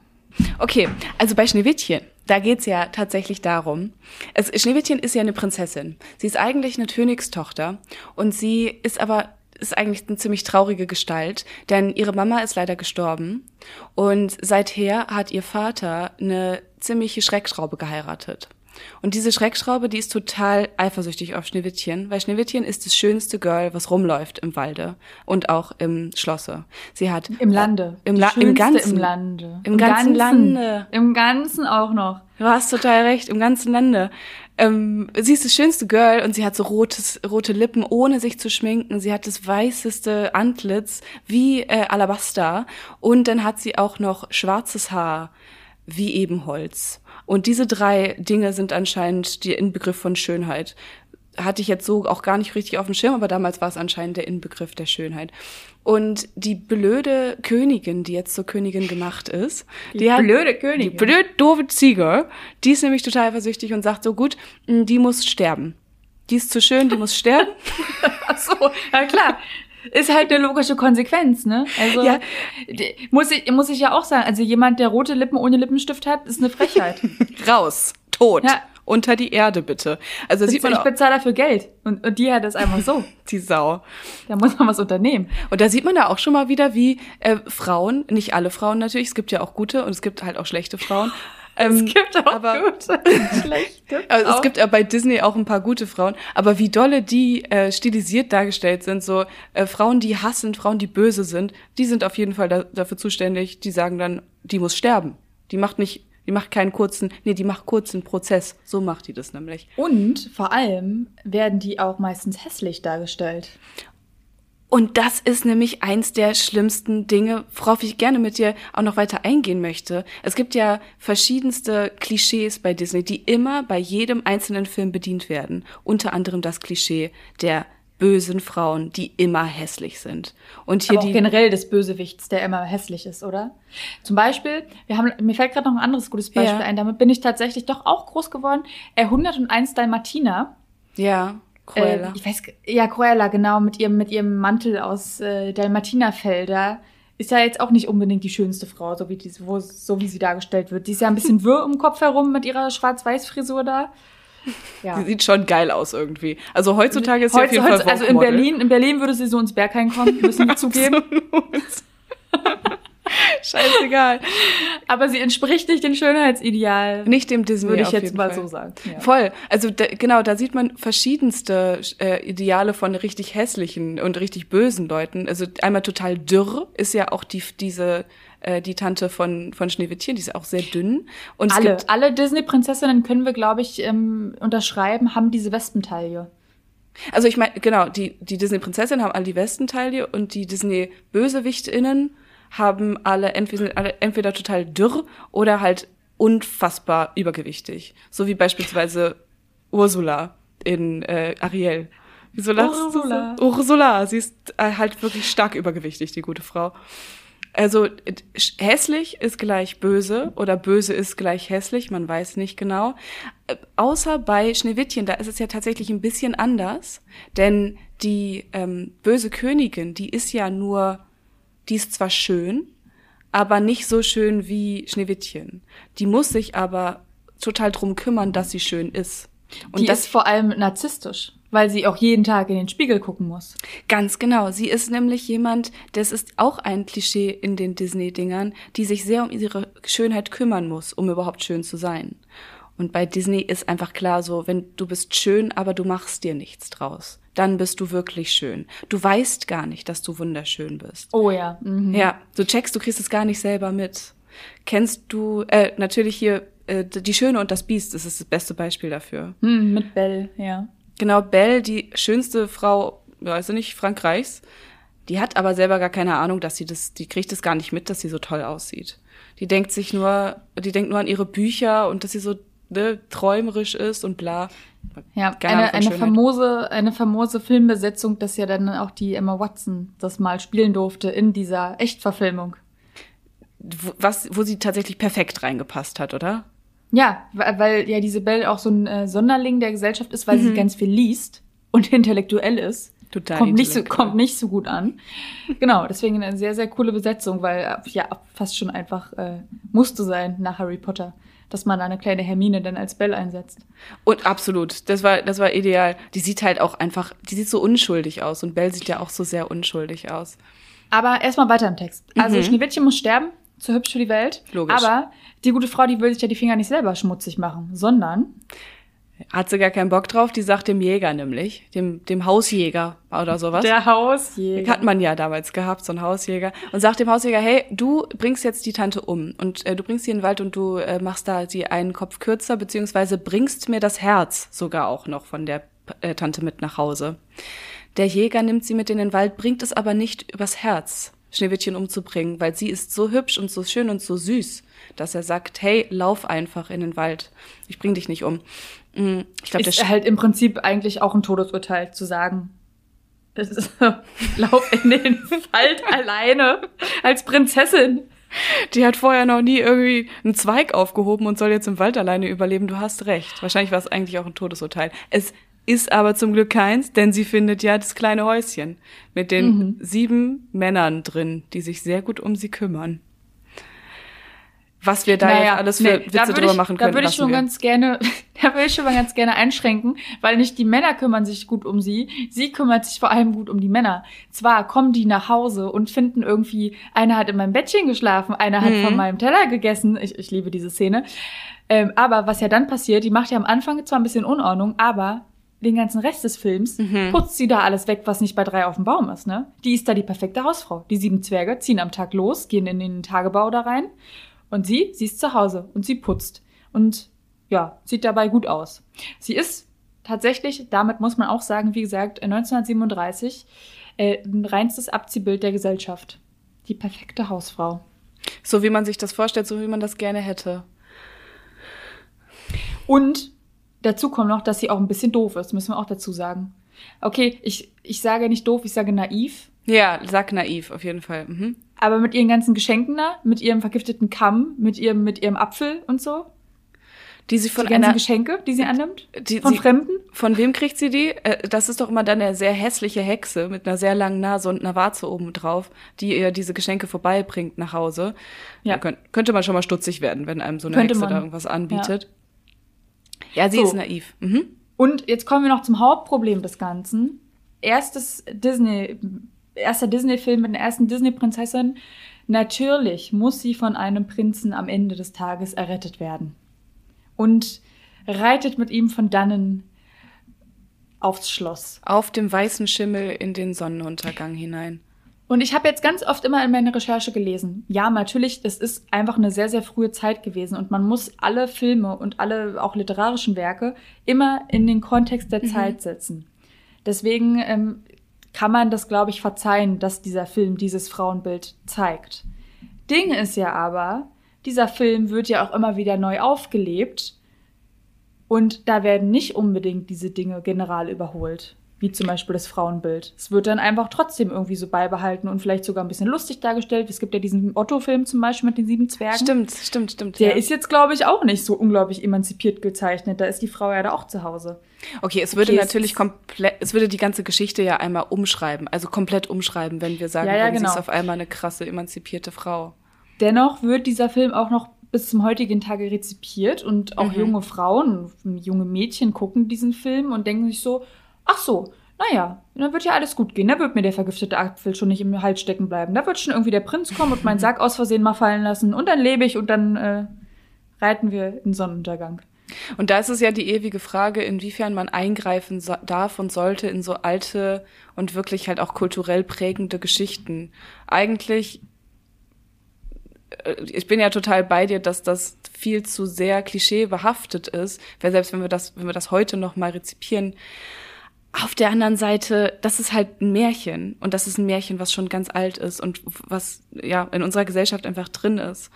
Okay, also bei Schneewittchen, da geht's ja tatsächlich darum. Es, Schneewittchen ist ja eine Prinzessin. Sie ist eigentlich eine Königstochter und sie ist aber ist eigentlich eine ziemlich traurige Gestalt, denn ihre Mama ist leider gestorben und seither hat ihr Vater eine ziemliche Schreckschraube geheiratet. Und diese Schreckschraube, die ist total eifersüchtig auf Schneewittchen, weil Schneewittchen ist das schönste Girl, was rumläuft im Walde und auch im Schlosse. Sie hat Im Lande. Im, Die La im ganzen Im Lande. Im ganzen Lande. Im Ganzen auch noch. Du hast total recht, im ganzen Lande. Ähm, sie ist das schönste Girl und sie hat so rotes, rote Lippen, ohne sich zu schminken. Sie hat das weißeste Antlitz wie äh, Alabaster und dann hat sie auch noch schwarzes Haar wie Ebenholz. Und diese drei Dinge sind anscheinend der Inbegriff von Schönheit. Hatte ich jetzt so auch gar nicht richtig auf dem Schirm, aber damals war es anscheinend der Inbegriff der Schönheit. Und die blöde Königin, die jetzt zur Königin gemacht ist, Die blöde Königin. die blöd doofe Ziege, die ist nämlich total eifersüchtig und sagt so, gut, mh, die muss sterben. Die ist zu schön, die muss sterben. Ach so, ja klar. Ist halt eine logische Konsequenz, ne? Also Ja. muss ich muss ich ja auch sagen, also jemand, der rote Lippen ohne Lippenstift hat, ist eine Frechheit. Raus, tot, Ja. unter die Erde bitte. Also sieht man ich bezahle dafür Geld und, und die hat das einfach so. die Sau. Da muss man was unternehmen. Und da sieht man da auch schon mal wieder, wie äh, Frauen, nicht alle Frauen natürlich, es gibt ja auch gute und es gibt halt auch schlechte Frauen. Ähm, es gibt auch aber- gute und schlechte. Also es Auch. gibt ja bei Disney auch ein paar gute Frauen, aber wie dolle die äh, stilisiert dargestellt sind, so äh, Frauen, die hassen, Frauen, die böse sind, die sind auf jeden Fall da, dafür zuständig, die sagen dann, die muss sterben. Die macht nicht, die macht keinen kurzen, nee, die macht kurzen Prozess. So macht die das nämlich. Und vor allem werden die auch meistens hässlich dargestellt. Und das ist nämlich eins der schlimmsten Dinge, worauf ich gerne mit dir auch noch weiter eingehen möchte. Es gibt ja verschiedenste Klischees bei Disney, die immer bei jedem einzelnen Film bedient werden. Unter anderem das Klischee der bösen Frauen, die immer hässlich sind. Und hier Aber die generell des Bösewichts, der immer hässlich ist, oder? Zum Beispiel, wir haben, mir fällt gerade noch ein anderes gutes Beispiel Ja. ein, damit bin ich tatsächlich doch auch groß geworden. Äh, 101 Dalmatiner. ja, Cruella. Äh, ich weiß, ja, Cruella, genau, mit ihrem, mit ihrem Mantel aus äh, Dalmatinerfelder. Ist ja jetzt auch nicht unbedingt die schönste Frau, so wie, die, wo, so wie sie dargestellt wird. Die ist ja ein bisschen wirr im Kopf herum mit ihrer Schwarz-Weiß-Frisur da. Ja. Sie sieht schon geil aus irgendwie. Also heutzutage ist sie auf jeden Fall also in. Berlin, in Berlin würde sie so ins Berghain kommen, müssen wir zugeben. Scheißegal. Aber sie entspricht nicht dem Schönheitsideal. Nicht dem Disney würde ich jetzt mal Fall. so sagen. Ja. Voll. Also da, genau, da sieht man verschiedenste äh, Ideale von richtig hässlichen und richtig bösen Leuten. Also einmal total dürr ist ja auch die diese äh, die Tante von von Schneewittchen, die ist auch sehr dünn. Und Alle, alle Disney-Prinzessinnen können wir, glaube ich, ähm, unterschreiben, haben diese Wespentaille. also ich meine genau die die Disney Prinzessin haben alle die Westentaille und die Disney Bösewichtinnen haben alle entweder alle entweder total dürr oder halt unfassbar übergewichtig, so wie beispielsweise Ursula in äh, Ariel. Wieso lachst du so? Ursula. Ursula, sie ist äh, halt wirklich stark übergewichtig, die gute Frau. Also hässlich ist gleich böse oder böse ist gleich hässlich, man weiß nicht genau. Äh, außer bei Schneewittchen, da ist es ja tatsächlich ein bisschen anders, denn die ähm, böse Königin, die ist ja nur, die ist zwar schön, aber nicht so schön wie Schneewittchen. Die muss sich aber total drum kümmern, dass sie schön ist. Und die das ist vor allem narzisstisch, weil sie auch jeden Tag in den Spiegel gucken muss. Ganz genau. Sie ist nämlich jemand, das ist auch ein Klischee in den Disney-Dingern, die sich sehr um ihre Schönheit kümmern muss, um überhaupt schön zu sein. Und bei Disney ist einfach klar so, wenn du bist schön, aber du machst dir nichts draus, dann bist du wirklich schön. Du weißt gar nicht, dass du wunderschön bist. Oh ja. Mhm. Ja, du checkst, du kriegst es gar nicht selber mit. Kennst du, äh, natürlich hier, äh, Die Schöne und das Biest, das ist das beste Beispiel dafür. Hm, mit Belle, ja. Genau, Belle, die schönste Frau, weiß ich nicht, Frankreichs, die hat aber selber gar keine Ahnung, dass sie das, die kriegt es gar nicht mit, dass sie so toll aussieht. Die denkt sich nur, die denkt nur an ihre Bücher und dass sie so ne, träumerisch ist und bla. Ja, eine, eine famose, eine famose Filmbesetzung, dass ja dann auch die Emma Watson das mal spielen durfte in dieser Echtverfilmung. Wo, was, wo sie tatsächlich perfekt reingepasst hat, oder? Ja, weil, ja diese Belle auch so ein äh, Sonderling der Gesellschaft ist, weil sie ganz viel liest und intellektuell ist. Total kommt nicht so kommt nicht so gut an. Genau, deswegen eine sehr sehr coole Besetzung, weil äh, ja fast schon einfach äh, musste sein nach Harry Potter, dass man eine kleine Hermine dann als Belle einsetzt. Und absolut, das war, das war ideal. Die sieht halt auch einfach, die sieht so unschuldig aus und Belle sieht ja auch so sehr unschuldig aus. Aber erstmal weiter im Text. Also Mhm. Schneewittchen muss sterben zu hübsch für die Welt. Logisch. Aber die gute Frau, die will sich ja die Finger nicht selber schmutzig machen, sondern Hat sie gar keinen Bock drauf, die sagt dem Jäger nämlich, dem, dem Hausjäger oder sowas. der Hausjäger. Hat man ja damals gehabt, so ein Hausjäger. Und sagt dem Hausjäger, hey, du bringst jetzt die Tante um. Und äh, du bringst sie in den Wald und du äh, machst da sie einen Kopf kürzer, beziehungsweise bringst mir das Herz sogar auch noch von der äh, Tante mit nach Hause. Der Jäger nimmt sie mit in den Wald, bringt es aber nicht übers Herz, Schneewittchen umzubringen, weil sie ist so hübsch und so schön und so süß, dass er sagt, hey, lauf einfach in den Wald. Ich bring dich nicht um. Mm, Ich glaube, der ist halt im Prinzip eigentlich auch ein Todesurteil zu sagen. Es ist, lauf in den Wald alleine als Prinzessin. Die hat vorher noch nie irgendwie einen Zweig aufgehoben und soll jetzt im Wald alleine überleben. Du hast recht. Wahrscheinlich war es eigentlich auch ein Todesurteil. Es ist aber zum Glück keins, denn sie findet ja das kleine Häuschen mit den sieben Männern drin, die sich sehr gut um sie kümmern. Was wir da jetzt alles für nee, Witze da drüber ich, machen Da können, würde ich schon wir. ganz gerne, da würde ich schon mal ganz gerne einschränken, weil nicht die Männer kümmern sich gut um sie, sie kümmert sich vor allem gut um die Männer. Zwar kommen die nach Hause und finden irgendwie, einer hat in meinem Bettchen geschlafen, einer hat Mhm. von meinem Teller gegessen. Ich, ich liebe diese Szene. Ähm, aber was ja dann passiert, die macht ja am Anfang zwar ein bisschen Unordnung, aber den ganzen Rest des Films Mhm. putzt sie da alles weg, was nicht bei drei auf dem Baum ist, ne? Die ist da die perfekte Hausfrau. Die sieben Zwerge ziehen am Tag los, gehen in den Tagebau da rein. Und sie, sie ist zu Hause und sie putzt. Und ja, sieht dabei gut aus. Sie ist tatsächlich, damit muss man auch sagen, wie gesagt, 1937 äh, ein reinstes Abziehbild der Gesellschaft. Die perfekte Hausfrau. So wie man sich das vorstellt, so wie man das gerne hätte. Und dazu kommt noch, dass sie auch ein bisschen doof ist, müssen wir auch dazu sagen. Okay, ich, ich sage nicht doof, ich sage naiv. Ja, sag naiv, auf jeden Fall. Mhm. Aber mit ihren ganzen Geschenken da, mit ihrem vergifteten Kamm, mit ihrem, mit ihrem Apfel und so. Die sie von die ganzen einer, Geschenke, die sie annimmt. die, Von sie, Fremden. Von wem kriegt sie die? Äh, Das ist doch immer dann eine sehr hässliche Hexe mit einer sehr langen Nase und einer Warze oben drauf, die ihr diese Geschenke vorbeibringt nach Hause. Ja. Da könnt, könnte man schon mal stutzig werden, wenn einem so eine Könnte Hexe man. da irgendwas anbietet. Ja, sie So. ist naiv. Mhm. Und jetzt kommen wir noch zum Hauptproblem des Ganzen. Erstes Disney, erster Disney-Film mit der ersten Disney-Prinzessin. Natürlich muss sie von einem Prinzen am Ende des Tages errettet werden. Und reitet mit ihm von dannen aufs Schloss. Auf dem weißen Schimmel in den Sonnenuntergang hinein. Und ich habe jetzt ganz oft immer in meiner Recherche gelesen, ja, natürlich, das ist einfach eine sehr, sehr frühe Zeit gewesen und man muss alle Filme und alle auch literarischen Werke immer in den Kontext der Zeit setzen. Deswegen ähm, kann man das, glaube ich, verzeihen, dass dieser Film dieses Frauenbild zeigt. Ding ist ja aber, dieser Film wird ja auch immer wieder neu aufgelebt und da werden nicht unbedingt diese Dinge general überholt, wie zum Beispiel das Frauenbild. Es wird dann einfach trotzdem irgendwie so beibehalten und vielleicht sogar ein bisschen lustig dargestellt. Es gibt ja diesen Otto-Film zum Beispiel mit den sieben Zwergen. Stimmt, stimmt, stimmt. Der ja. ist jetzt, glaube ich, auch nicht so unglaublich emanzipiert gezeichnet. Da ist die Frau ja da auch zu Hause. Okay, es würde Okay, natürlich komplett, es würde die ganze Geschichte ja einmal umschreiben, also komplett umschreiben, wenn wir sagen, Ja, ja, würden, sie genau. ist auf einmal eine krasse, emanzipierte Frau. Dennoch wird dieser Film auch noch bis zum heutigen Tage rezipiert und auch Mhm. junge Frauen, junge Mädchen gucken diesen Film und denken sich so, ach so, naja, dann wird ja alles gut gehen. Da wird mir der vergiftete Apfel schon nicht im Hals stecken bleiben. Da wird schon irgendwie der Prinz kommen und meinen Sack aus Versehen mal fallen lassen und dann lebe ich und dann äh, reiten wir in Sonnenuntergang. Und da ist es ja die ewige Frage, inwiefern man eingreifen so darf und sollte in so alte und wirklich halt auch kulturell prägende Geschichten. Eigentlich, äh, ich bin ja total bei dir, dass das viel zu sehr klischeebehaftet ist, weil selbst wenn wir das, wenn wir das heute noch mal rezipieren, auf der anderen Seite, das ist halt ein Märchen und das ist ein Märchen, was schon ganz alt ist und was ja in unserer Gesellschaft einfach drin ist.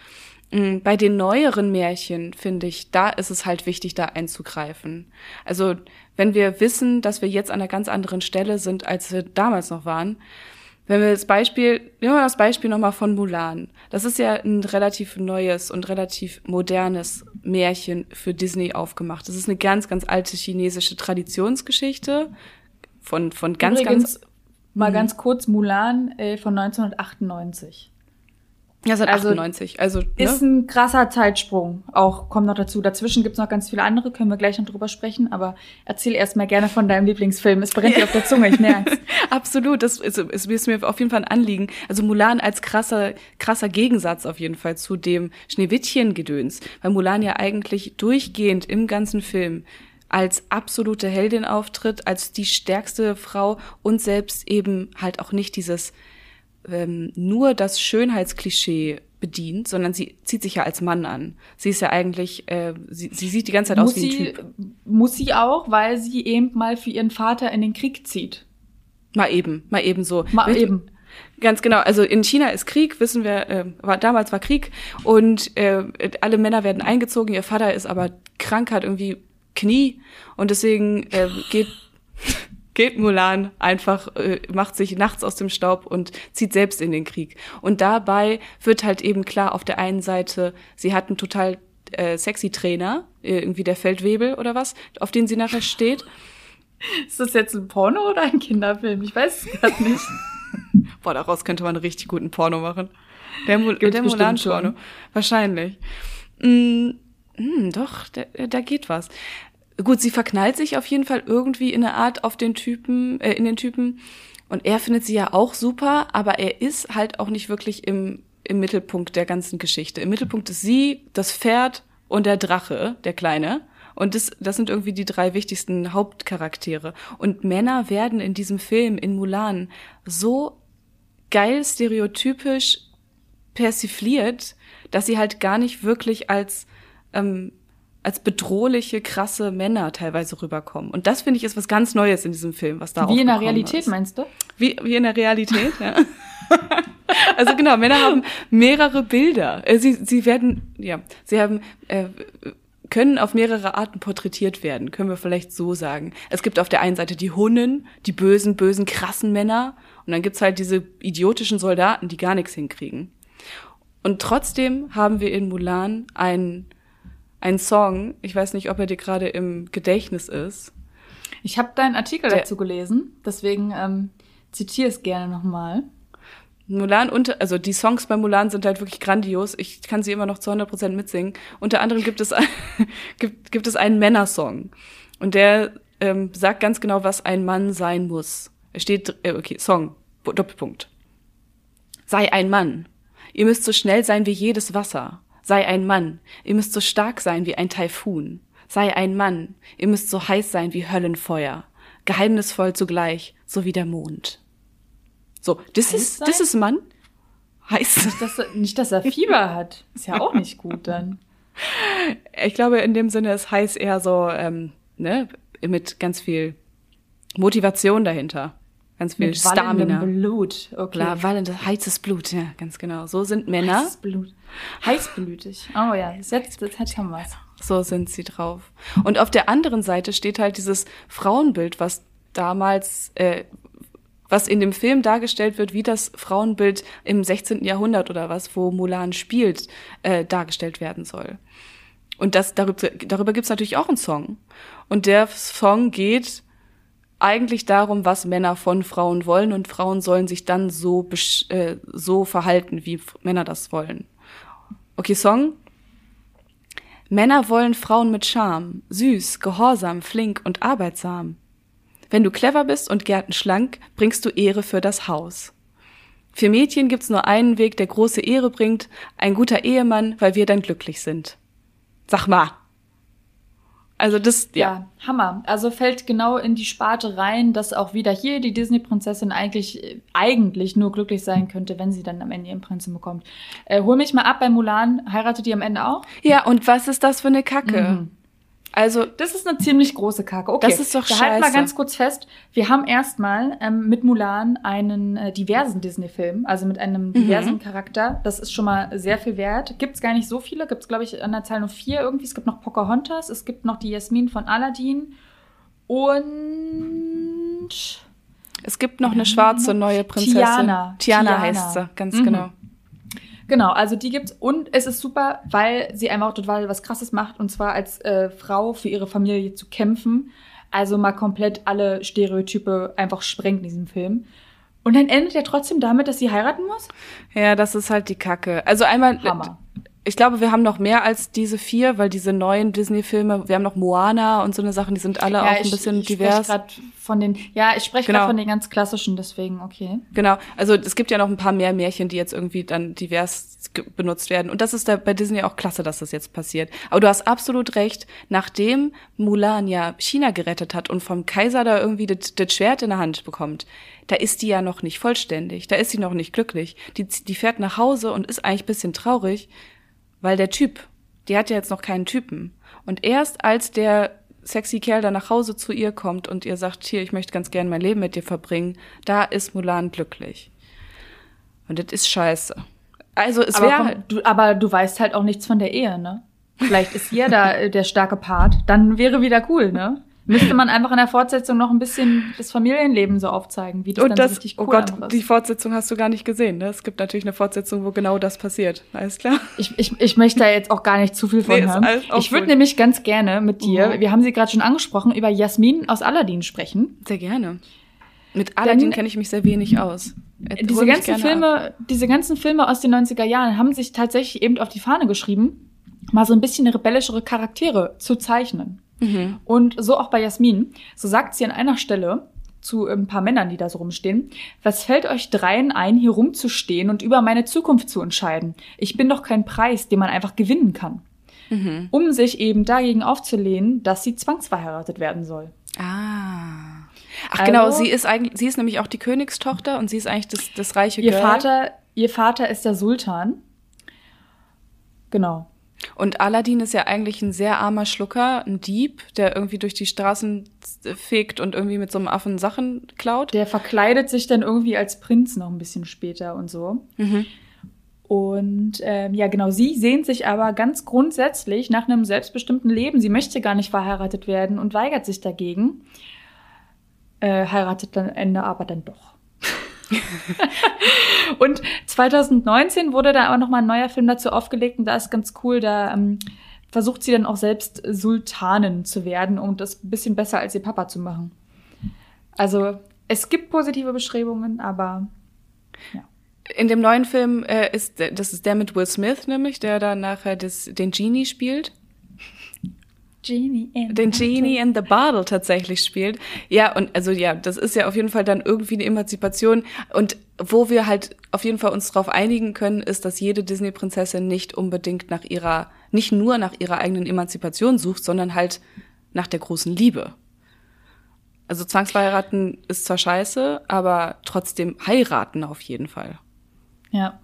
Mm, Bei den neueren Märchen, finde ich, da ist es halt wichtig, da einzugreifen. Also, wenn wir wissen, dass wir jetzt an einer ganz anderen Stelle sind, als wir damals noch waren, wenn wir das Beispiel, nehmen wir das Beispiel nochmal von Mulan. Das ist ja ein relativ neues und relativ modernes Märchen für Disney aufgemacht. Das ist eine ganz, ganz alte chinesische Traditionsgeschichte von, von ganz, Übrigens, ganz, mal ganz kurz, Mulan äh, von 1998. Ja, seit also 98. Also ne? ist ein krasser Zeitsprung. Auch kommt noch dazu. Dazwischen gibt's noch ganz viele andere, können wir gleich noch drüber sprechen. Aber erzähl erst mal gerne von deinem Lieblingsfilm. Es brennt dir auf der Zunge, ich merk's. Absolut, das ist, ist, ist mir auf jeden Fall ein Anliegen. Also Mulan als krasser, krasser Gegensatz auf jeden Fall zu dem Schneewittchen-Gedöns. Weil Mulan ja eigentlich durchgehend im ganzen Film als absolute Heldin auftritt, als die stärkste Frau und selbst eben halt auch nicht dieses ähm, nur das Schönheitsklischee bedient, sondern sie zieht sich ja als Mann an. Sie ist ja eigentlich, äh, sie, sie sieht die ganze Zeit muss aus wie ein sie, Typ. Muss sie auch, weil sie eben mal für ihren Vater in den Krieg zieht. Mal eben, mal eben so. Mal Mit, eben. Ganz genau. Also in China ist Krieg, wissen wir, äh, war, damals war Krieg und äh, alle Männer werden eingezogen. Ihr Vater ist aber krank, hat irgendwie Knie und deswegen äh, geht geht Mulan einfach, äh, macht sich nachts aus dem Staub und zieht selbst in den Krieg. Und dabei wird halt eben klar, auf der einen Seite, sie hat einen total äh, sexy Trainer, äh, irgendwie der Feldwebel oder was, auf den sie nachher steht. Ist das jetzt ein Porno oder ein Kinderfilm? Ich weiß es gerade nicht. Boah, daraus könnte man einen richtig guten Porno machen. Der, Mul der Mulan-Porno. Wahrscheinlich. Mm, mm, doch, da, da geht was. Gut, sie verknallt sich auf jeden Fall irgendwie in eine Art auf den Typen, äh, in den Typen. Und er findet sie ja auch super, aber er ist halt auch nicht wirklich im, im Mittelpunkt der ganzen Geschichte. Im Mittelpunkt ist sie, das Pferd und der Drache, der Kleine. Und das, das sind irgendwie die drei wichtigsten Hauptcharaktere. Und Männer werden in diesem Film, in Mulan, so geil stereotypisch persifliert, dass sie halt gar nicht wirklich als ähm, als bedrohliche, krasse Männer teilweise rüberkommen. Und das finde ich ist was ganz Neues in diesem Film, was da Wie in der Realität, ist. meinst du? Wie, wie in der Realität, ja. also genau, Männer haben mehrere Bilder. Äh, sie, sie werden, ja, sie haben, äh, können auf mehrere Arten porträtiert werden, können wir vielleicht so sagen. Es gibt auf der einen Seite die Hunnen, die bösen, bösen, krassen Männer. Und dann gibt's halt diese idiotischen Soldaten, die gar nichts hinkriegen. Und trotzdem haben wir in Mulan einen ein Song, ich weiß nicht, ob er dir gerade im Gedächtnis ist. Ich habe deinen Artikel Der, dazu gelesen, deswegen ähm, zitiere es gerne nochmal. Mulan und also die Songs bei Mulan sind halt wirklich grandios. Ich kann sie immer noch zu 100% mitsingen. Unter anderem gibt es gibt, gibt es einen Männersong und der ähm, sagt ganz genau, was ein Mann sein muss. Er steht äh, okay, Song Doppelpunkt. Sei ein Mann. Ihr müsst so schnell sein wie jedes Wasser. Sei ein Mann, ihr müsst so stark sein wie ein Taifun. Sei ein Mann, ihr müsst so heiß sein wie Höllenfeuer. Geheimnisvoll zugleich, so wie der Mond. So, das ist, das ist Mann. Heiß. Nicht dass, er, nicht, dass er Fieber hat. Ist ja auch nicht gut dann. Ich glaube, in dem Sinne ist heiß eher so, ähm, ne, mit ganz viel Motivation dahinter. Ganz viel Mit Stamina. Blut, okay. Klar, wallende, heißes Blut, ja, ganz genau. So sind Männer. Heißes Blut. Heißblütig. Oh ja, jetzt, jetzt, jetzt haben wir's. So sind sie drauf. Und auf der anderen Seite steht halt dieses Frauenbild, was damals, äh, was in dem Film dargestellt wird, wie das Frauenbild im 16. Jahrhundert oder was, wo Mulan spielt, äh, dargestellt werden soll. Und das, darüber, darüber gibt's natürlich auch einen Song. Und der Song geht eigentlich darum, was Männer von Frauen wollen und Frauen sollen sich dann so, äh, so verhalten, wie Männer das wollen. Okay, Song. Männer wollen Frauen mit Charme, süß, gehorsam, flink und arbeitsam. Wenn du clever bist und gärtenschlank, bringst du Ehre für das Haus. Für Mädchen gibt's nur einen Weg, der große Ehre bringt, ein guter Ehemann, weil wir dann glücklich sind. Sag mal, also das, ja. ja. Hammer. Also fällt genau in die Sparte rein, dass auch wieder hier die Disney-Prinzessin eigentlich, eigentlich nur glücklich sein könnte, wenn sie dann am Ende ihren Prinzen bekommt. Äh, hol mich mal ab bei Mulan. Heiratet die am Ende auch? Ja, und was ist das für eine Kacke? Mhm. Also, das ist eine ziemlich große Kacke. Okay, das ist doch scheiße. Halt mal ganz kurz fest. Wir haben erstmal ähm, mit Mulan einen äh, diversen Disney-Film, also mit einem mhm. diversen mhm. Charakter. Das ist schon mal sehr viel wert. Gibt's gar nicht so viele. Gibt's glaube ich an der Zahl nur vier irgendwie. Es gibt noch Pocahontas, es gibt noch die Jasmin von Aladdin und es gibt noch eine schwarze neue Prinzessin. Tiana. Tiana, Tiana. heißt sie, ganz mhm. genau. Genau, also die gibt's und es ist super, weil sie einfach total was Krasses macht und zwar als äh, Frau für ihre Familie zu kämpfen. Also mal komplett alle Stereotype einfach sprengt in diesem Film. Und dann endet er trotzdem damit, dass sie heiraten muss? Ja, das ist halt die Kacke. Also einmal, Hammer. Ich glaube, wir haben noch mehr als diese vier, weil diese neuen Disney-Filme, wir haben noch Moana und so eine Sachen, die sind alle auch ein bisschen ich divers. Von den, ja, ich spreche Genau. gerade von den ganz klassischen, deswegen, okay. Genau, also es gibt ja noch ein paar mehr Märchen, die jetzt irgendwie dann divers benutzt werden. Und das ist da bei Disney auch klasse, dass das jetzt passiert. Aber du hast absolut recht, nachdem Mulan ja China gerettet hat und vom Kaiser da irgendwie das das Schwert in der Hand bekommt, da ist die ja noch nicht vollständig, da ist sie noch nicht glücklich. Die, die fährt nach Hause und ist eigentlich ein bisschen traurig, weil der Typ, die hat ja jetzt noch keinen Typen. Und erst als der sexy Kerl dann nach Hause zu ihr kommt und ihr sagt, hier, ich möchte ganz gern mein Leben mit dir verbringen, da ist Mulan glücklich. Und das ist scheiße. Also es wäre komm, du, aber du weißt halt auch nichts von der Ehe, ne? Vielleicht ist hier da äh, der starke Part. Dann wäre wieder cool, ne? Müsste man einfach in der Fortsetzung noch ein bisschen das Familienleben so aufzeigen, wie das und dann das, so richtig oh cool Gott, einfach die. Fortsetzung hast du gar nicht gesehen. Ne? Es gibt natürlich eine Fortsetzung, wo genau das passiert. Alles klar? Ich, ich, ich möchte da jetzt auch gar nicht zu viel von Nee, hören. Ich würde nämlich ganz gerne mit dir, Mhm. wir haben sie gerade schon angesprochen, über Jasmin aus Aladdin sprechen. Sehr gerne. Mit Aladdin kenne ich mich sehr wenig aus. Diese ganzen ab. Filme, diese ganzen Filme aus den 90er Jahren haben sich tatsächlich eben auf die Fahne geschrieben, mal so ein bisschen rebellischere Charaktere zu zeichnen. Mhm. Und so auch bei Jasmin. So sagt sie an einer Stelle zu ein paar Männern, die da so rumstehen, was fällt euch dreien ein, hier rumzustehen und über meine Zukunft zu entscheiden? Ich bin doch kein Preis, den man einfach gewinnen kann. Mhm. Um sich eben dagegen aufzulehnen, dass sie zwangsverheiratet werden soll. Ah. Ach Also- genau, sie ist eigentlich, sie ist nämlich auch die Königstochter und sie ist eigentlich das, das reiche Ihr Girl. Vater, ihr Vater ist der Sultan. Genau. Und Aladdin ist ja eigentlich ein sehr armer Schlucker, ein Dieb, der irgendwie durch die Straßen fegt und irgendwie mit so einem Affen Sachen klaut. Der verkleidet sich dann irgendwie als Prinz noch ein bisschen später und so. Mhm. Und ähm, ja, genau, sie sehnt sich aber ganz grundsätzlich nach einem selbstbestimmten Leben. Sie möchte gar nicht verheiratet werden und weigert sich dagegen. Äh, heiratet dann Ende aber dann doch. und 2019 wurde da aber noch mal ein neuer Film dazu aufgelegt und da ist ganz cool, da ähm, versucht sie dann auch selbst Sultanin zu werden und das ein bisschen besser als ihr Papa zu machen. Also es gibt positive Bestrebungen, aber In dem neuen Film äh, ist, das ist der mit Will Smith nämlich, der dann nachher das, den Genie spielt. Genie in Den Genie in the Bottle tatsächlich spielt. Ja, und also ja, das ist ja auf jeden Fall dann irgendwie eine Emanzipation. Und wo wir halt auf jeden Fall uns darauf einigen können, ist, dass jede Disney-Prinzessin nicht unbedingt nach ihrer, nicht nur nach ihrer eigenen Emanzipation sucht, sondern halt nach der großen Liebe. Also Zwangsverheiraten ist zwar scheiße, aber trotzdem heiraten auf jeden Fall. Ja.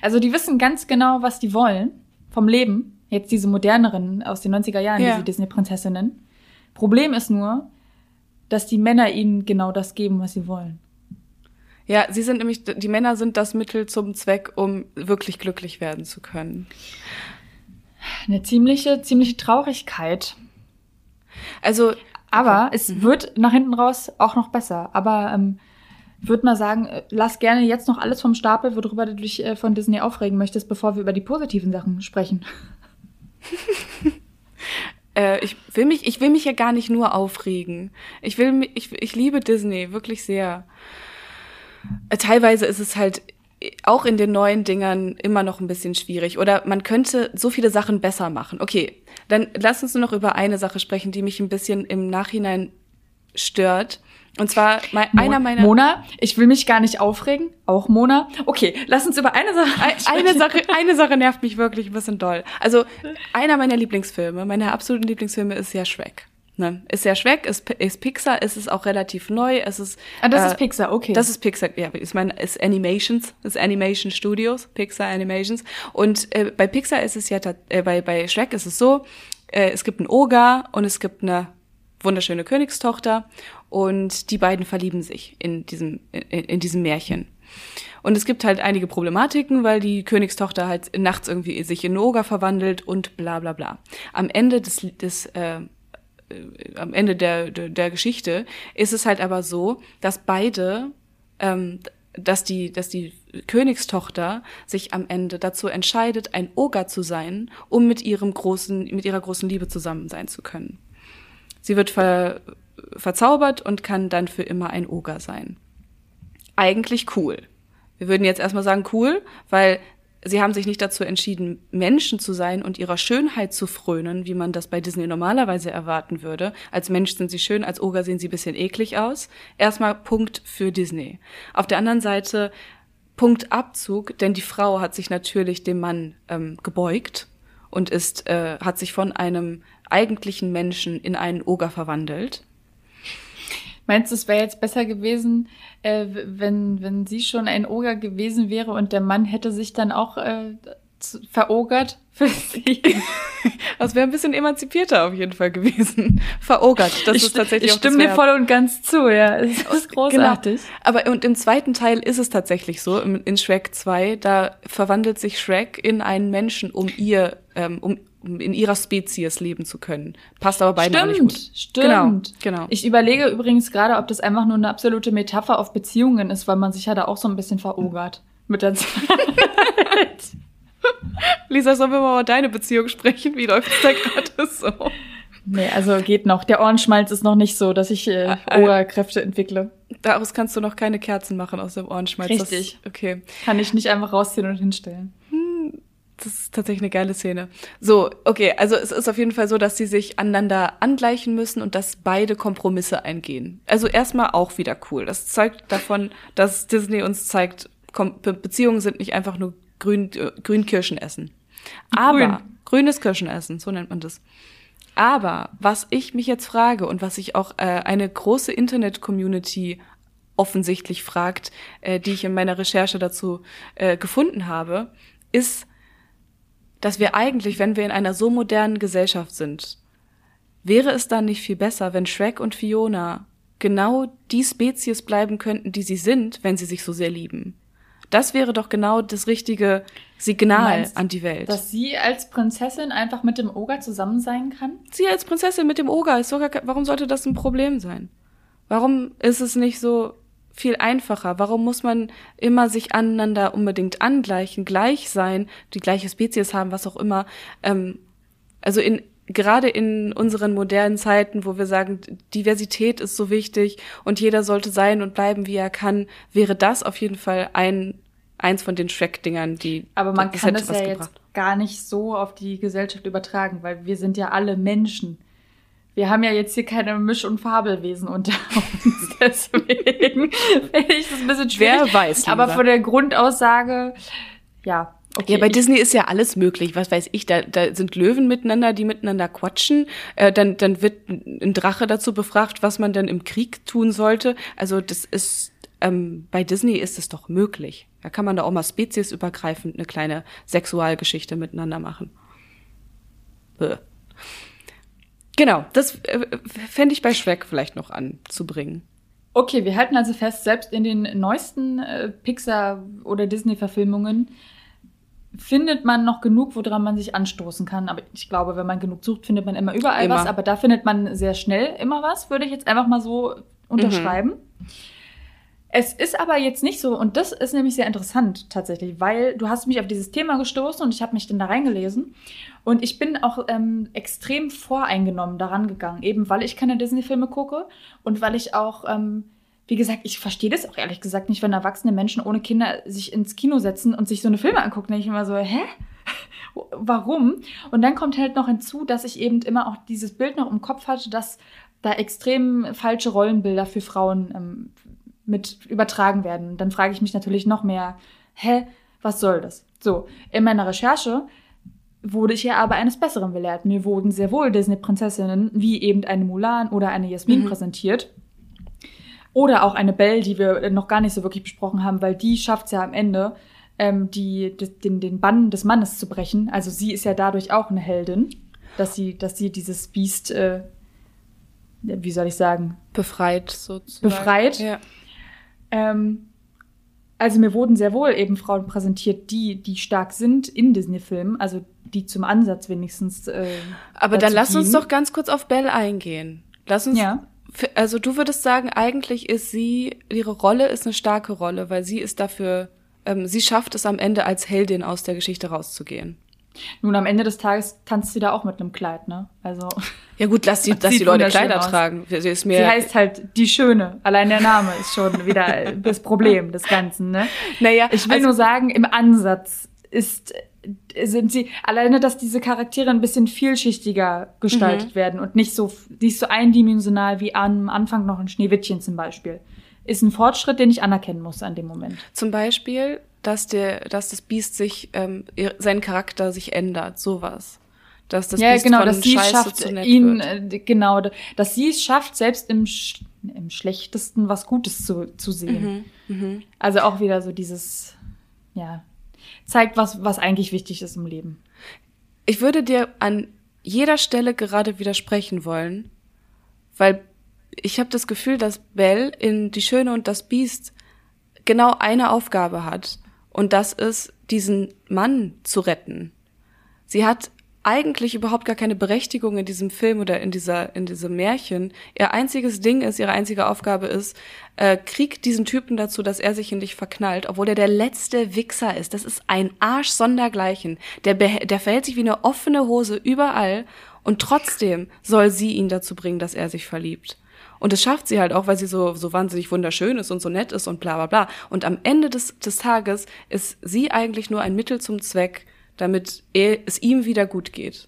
Also die wissen ganz genau, was die wollen vom Leben. Jetzt diese moderneren aus den 90er Jahren, Ja. diese Disney-Prinzessinnen. Problem ist nur, dass die Männer ihnen genau das geben, was sie wollen. Ja, sie sind nämlich, die Männer sind das Mittel zum Zweck, um wirklich glücklich werden zu können. Eine ziemliche, ziemliche Traurigkeit. Also, Aber es wird nach hinten raus auch noch besser. Aber ähm, ich würde mal sagen, äh, lass gerne jetzt noch alles vom Stapel, worüber du dich äh, von Disney aufregen möchtest, bevor wir über die positiven Sachen sprechen. äh, ich will mich, ich will mich ja gar nicht nur aufregen. Ich will, ich, ich liebe Disney wirklich sehr. Äh, Teilweise ist es halt äh, auch in den neuen Dingern immer noch ein bisschen schwierig. Oder man könnte so viele Sachen besser machen. Okay, dann lass uns nur noch über eine Sache sprechen, die mich ein bisschen im Nachhinein stört. Und zwar mein, einer meiner Mona, ich will mich gar nicht aufregen. Auch Mona. Okay, lass uns über eine Sache. Ein- Eine Sache, eine Sache nervt mich wirklich ein bisschen doll. Also, einer meiner Lieblingsfilme, meine absoluten Lieblingsfilme ist ja Shrek. Ne? Ist ja Shrek, ist, ist Pixar, ist es auch relativ neu, es ist. Ah, das äh, ist Pixar, okay. Das ist Pixar, ja, ich meine, ist Animations, ist Animation Studios, Pixar Animations. Und äh, bei Pixar ist es ja, äh, bei, bei Shrek ist es so, äh, es gibt einen Oger und es gibt eine wunderschöne Königstochter und die beiden verlieben sich in diesem, in, in diesem Märchen. Und es gibt halt einige Problematiken, weil die Königstochter halt nachts irgendwie sich in Oger verwandelt und bla bla bla. Am Ende des, des äh, äh, am Ende der, der, der Geschichte ist es halt aber so, dass beide, ähm, dass die, dass die Königstochter sich am Ende dazu entscheidet, ein Oger zu sein, um mit ihrem großen, mit ihrer großen Liebe zusammen sein zu können. Sie wird ver, verzaubert und kann dann für immer ein Oger sein. eigentlich cool. Wir würden jetzt erstmal sagen cool, weil sie haben sich nicht dazu entschieden, Menschen zu sein und ihrer Schönheit zu frönen, wie man das bei Disney normalerweise erwarten würde. Als Mensch sind sie schön, als Oger sehen sie ein bisschen eklig aus. Erstmal Punkt für Disney. Auf der anderen Seite Punkt Abzug, denn die Frau hat sich natürlich dem Mann ähm, gebeugt und ist, äh, hat sich von einem eigentlichen Menschen in einen Oger verwandelt. Meinst du, es wäre jetzt besser gewesen, äh, wenn, wenn sie schon ein Oger gewesen wäre und der Mann hätte sich dann auch äh, verogert für sie? Das wäre ein bisschen emanzipierter auf jeden Fall gewesen. Verogert. Das ich, ist tatsächlich ich stimme dir voll und ganz zu, ja. Das ist genau. großartig. Genau. Aber und im zweiten Teil ist es tatsächlich so, in Shrek 2, da verwandelt sich Shrek in einen Menschen, um ihr, ähm, um in ihrer Spezies leben zu können. Passt aber beiden stimmt, auch nicht gut. Stimmt, genau, genau. Ich überlege übrigens gerade, ob das einfach nur eine absolute Metapher auf Beziehungen ist, weil man sich ja da auch so ein bisschen verogert mit der Zeit. Lisa, sollen wir mal über deine Beziehung sprechen? Wie läuft es da gerade so? Nee, also geht noch. Der Ohrenschmalz ist noch nicht so, dass ich äh, ah, ah. Ohrkräfte entwickle. Daraus kannst du noch keine Kerzen machen aus dem Ohrenschmalz. Richtig. Das, okay. Kann ich nicht einfach rausziehen und hinstellen. Das ist tatsächlich eine geile Szene. So, okay, also es ist auf jeden Fall so, dass sie sich aneinander angleichen müssen und dass beide Kompromisse eingehen. Also erstmal auch wieder cool. Das zeugt davon, dass Disney uns zeigt, Beziehungen sind nicht einfach nur grün, äh, Grünkirschen essen. Aber Grün. grünes Kirschenessen, so nennt man das. Aber was ich mich jetzt frage und was sich auch äh, eine große Internet-Community offensichtlich fragt, äh, die ich in meiner Recherche dazu äh, gefunden habe, ist, dass wir eigentlich, wenn wir in einer so modernen Gesellschaft sind, wäre es dann nicht viel besser, wenn Shrek und Fiona genau die Spezies bleiben könnten, die sie sind, wenn sie sich so sehr lieben. Das wäre doch genau das richtige Signal meinst, an die Welt. Dass sie als Prinzessin einfach mit dem Oger zusammen sein kann? Sie als Prinzessin mit dem Oger ist sogar, warum sollte das ein Problem sein? Warum ist es nicht so viel einfacher? Warum muss man immer sich aneinander unbedingt angleichen, gleich sein, die gleiche Spezies haben, was auch immer? Ähm, also in gerade in unseren modernen Zeiten, wo wir sagen, Diversität ist so wichtig und jeder sollte sein und bleiben, wie er kann, wäre das auf jeden Fall ein eins von den Shrek-Dingern, die. Aber man das kann das ja gebracht. jetzt gar nicht so auf die Gesellschaft übertragen, weil wir sind ja alle Menschen wir haben ja jetzt hier keine Misch- und Fabelwesen unter uns. Deswegen finde ich das ein bisschen schwer. Wer weiß. Lieber. Aber von der Grundaussage, ja. Okay, ja, bei Disney ist ja alles möglich. Was weiß ich, da, da sind Löwen miteinander, die miteinander quatschen. Äh, dann, dann wird ein Drache dazu befragt, was man denn im Krieg tun sollte. Also das ist, ähm, bei Disney ist es doch möglich. Da kann man da auch mal speziesübergreifend eine kleine Sexualgeschichte miteinander machen. Bäh. Genau, das äh, fände ich bei Shrek vielleicht noch anzubringen. Okay, wir halten also fest, selbst in den neuesten äh, Pixar- oder Disney-Verfilmungen findet man noch genug, woran man sich anstoßen kann. Aber ich glaube, wenn man genug sucht, findet man immer überall immer. was. Aber da findet man sehr schnell immer was, würde ich jetzt einfach mal so unterschreiben. Mhm. Es ist aber jetzt nicht so, und das ist nämlich sehr interessant tatsächlich, weil du hast mich auf dieses Thema gestoßen und ich habe mich dann da reingelesen. Und ich bin auch ähm, extrem voreingenommen daran gegangen, eben weil ich keine Disney-Filme gucke und weil ich auch, ähm, wie gesagt, ich verstehe das auch ehrlich gesagt nicht, wenn erwachsene Menschen ohne Kinder sich ins Kino setzen und sich so eine Filme angucken. Denke ich immer so, hä? Warum? Und dann kommt halt noch hinzu, dass ich eben immer auch dieses Bild noch im Kopf hatte, dass da extrem falsche Rollenbilder für Frauen ähm, mit übertragen werden. Dann frage ich mich natürlich noch mehr, hä, was soll das? So, in meiner Recherche wurde ich ja aber eines Besseren belehrt. Mir wurden sehr wohl Disney-Prinzessinnen wie eben eine Mulan oder eine Jasmin mhm. präsentiert. Oder auch eine Belle, die wir noch gar nicht so wirklich besprochen haben, weil die schafft es ja am Ende, ähm, die, den, den Bann des Mannes zu brechen. Also sie ist ja dadurch auch eine Heldin, dass sie, dass sie dieses Biest, äh, wie soll ich sagen? Befreit sozusagen. Befreit. Ja. Ähm, also mir wurden sehr wohl eben Frauen präsentiert, die, die stark sind in Disney-Filmen, also die zum Ansatz wenigstens. Äh, Aber dann lass uns doch ganz kurz auf Belle eingehen. Lass uns. Ja. Also du würdest sagen, eigentlich ist sie, ihre Rolle ist eine starke Rolle, weil sie ist dafür, ähm, sie schafft es am Ende als Heldin aus der Geschichte rauszugehen. Nun, am Ende des Tages tanzt sie da auch mit einem Kleid, ne? Also. Ja gut, lass die, lass die Leute Kleider aus. tragen. Sie, ist mir sie heißt halt die Schöne. Allein der Name ist schon wieder das Problem des Ganzen, ne? Naja. Ich will also, nur sagen, im Ansatz ist sind sie alleine, dass diese Charaktere ein bisschen vielschichtiger gestaltet mhm. werden und nicht so nicht so eindimensional wie am Anfang noch ein Schneewittchen zum Beispiel, ist ein Fortschritt, den ich anerkennen muss an dem Moment. Zum Beispiel dass der, dass das Biest sich, ähm, sein Charakter sich ändert, sowas. Dass das ja, Biest genau, von dass sie schafft, ihn, wird. Äh, genau, dass sie es schafft, selbst im, im Schlechtesten was Gutes zu, zu sehen. Mhm, mh. Also auch wieder so dieses, ja, zeigt, was, was eigentlich wichtig ist im Leben. Ich würde dir an jeder Stelle gerade widersprechen wollen, weil ich habe das Gefühl, dass Belle in Die Schöne und das Biest genau eine Aufgabe hat. Und das ist, diesen Mann zu retten. Sie hat eigentlich überhaupt gar keine Berechtigung in diesem Film oder in dieser in diesem Märchen. Ihr einziges Ding ist, ihre einzige Aufgabe ist, äh, kriegt diesen Typen dazu, dass er sich in dich verknallt, obwohl er der letzte Wichser ist. Das ist ein Arsch sondergleichen. Der der verhält sich wie eine offene Hose überall und trotzdem soll sie ihn dazu bringen, dass er sich verliebt. Und das schafft sie halt auch, weil sie so, so wahnsinnig wunderschön ist und so nett ist und bla bla bla. Und am Ende des, des Tages ist sie eigentlich nur ein Mittel zum Zweck, damit er, es ihm wieder gut geht.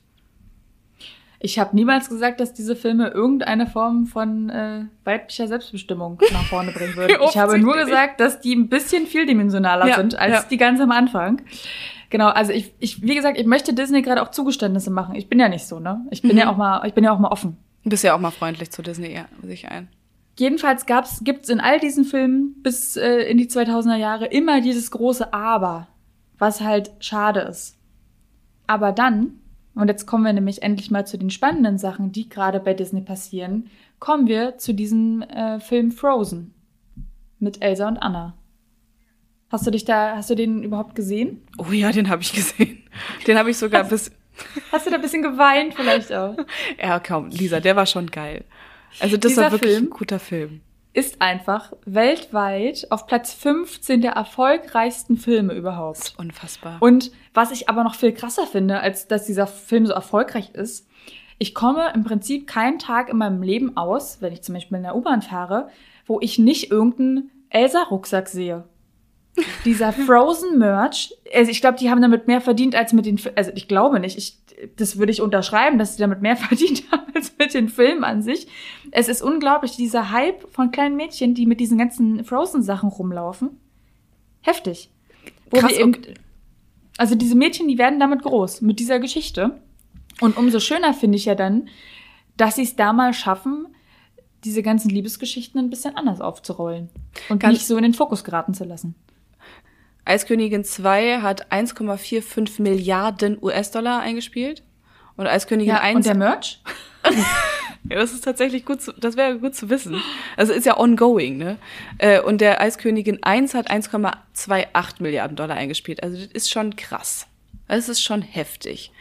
Ich habe niemals gesagt, dass diese Filme irgendeine Form von äh, weiblicher Selbstbestimmung nach vorne bringen würden. ich habe nur gesagt, dass die ein bisschen vieldimensionaler ja, sind als ja. die ganz am Anfang. Genau, also ich, ich, wie gesagt, ich möchte Disney gerade auch Zugeständnisse machen. Ich bin ja nicht so, ne? Ich bin mhm. ja auch mal, ich bin ja auch mal offen. Du bist ja auch mal freundlich zu Disney, ja, sich ein. Jedenfalls gab's, gibt's in all diesen Filmen bis äh, in die 2000er Jahre immer dieses große Aber, was halt schade ist. Aber dann, und jetzt kommen wir nämlich endlich mal zu den spannenden Sachen, die gerade bei Disney passieren, kommen wir zu diesem äh, Film Frozen mit Elsa und Anna. Hast du dich da, hast du den überhaupt gesehen? Oh ja, den habe ich gesehen. Den habe ich sogar bis Hast du da ein bisschen geweint vielleicht auch? ja, kaum. Lisa, der war schon geil. Also das Dieser war wirklich Film ein guter Film. Ist einfach weltweit auf Platz 15 der erfolgreichsten Filme überhaupt. Unfassbar. Und was ich aber noch viel krasser finde, als dass dieser Film so erfolgreich ist, ich komme im Prinzip keinen Tag in meinem Leben aus, wenn ich zum Beispiel in der U-Bahn fahre, wo ich nicht irgendeinen Elsa-Rucksack sehe. Dieser Frozen Merch, also ich glaube, die haben damit mehr verdient als mit den, also ich glaube nicht, ich, das würde ich unterschreiben, dass sie damit mehr verdient haben als mit den Filmen an sich. Es ist unglaublich, dieser Hype von kleinen Mädchen, die mit diesen ganzen Frozen Sachen rumlaufen. Heftig. Wo Krass, wir eben, also diese Mädchen, die werden damit groß, mit dieser Geschichte. Und umso schöner finde ich ja dann, dass sie es da mal schaffen, diese ganzen Liebesgeschichten ein bisschen anders aufzurollen und nicht so in den Fokus geraten zu lassen. Eiskönigin 2 hat 1,45 Milliarden US-Dollar eingespielt. Und Eiskönigin ja, 1. Und der Merch? ja, das ist tatsächlich gut zu, das wäre gut zu wissen. Also ist ja ongoing, ne? Äh, und der Eiskönigin 1 hat 1,28 Milliarden Dollar eingespielt. Also das ist schon krass. Das ist schon heftig.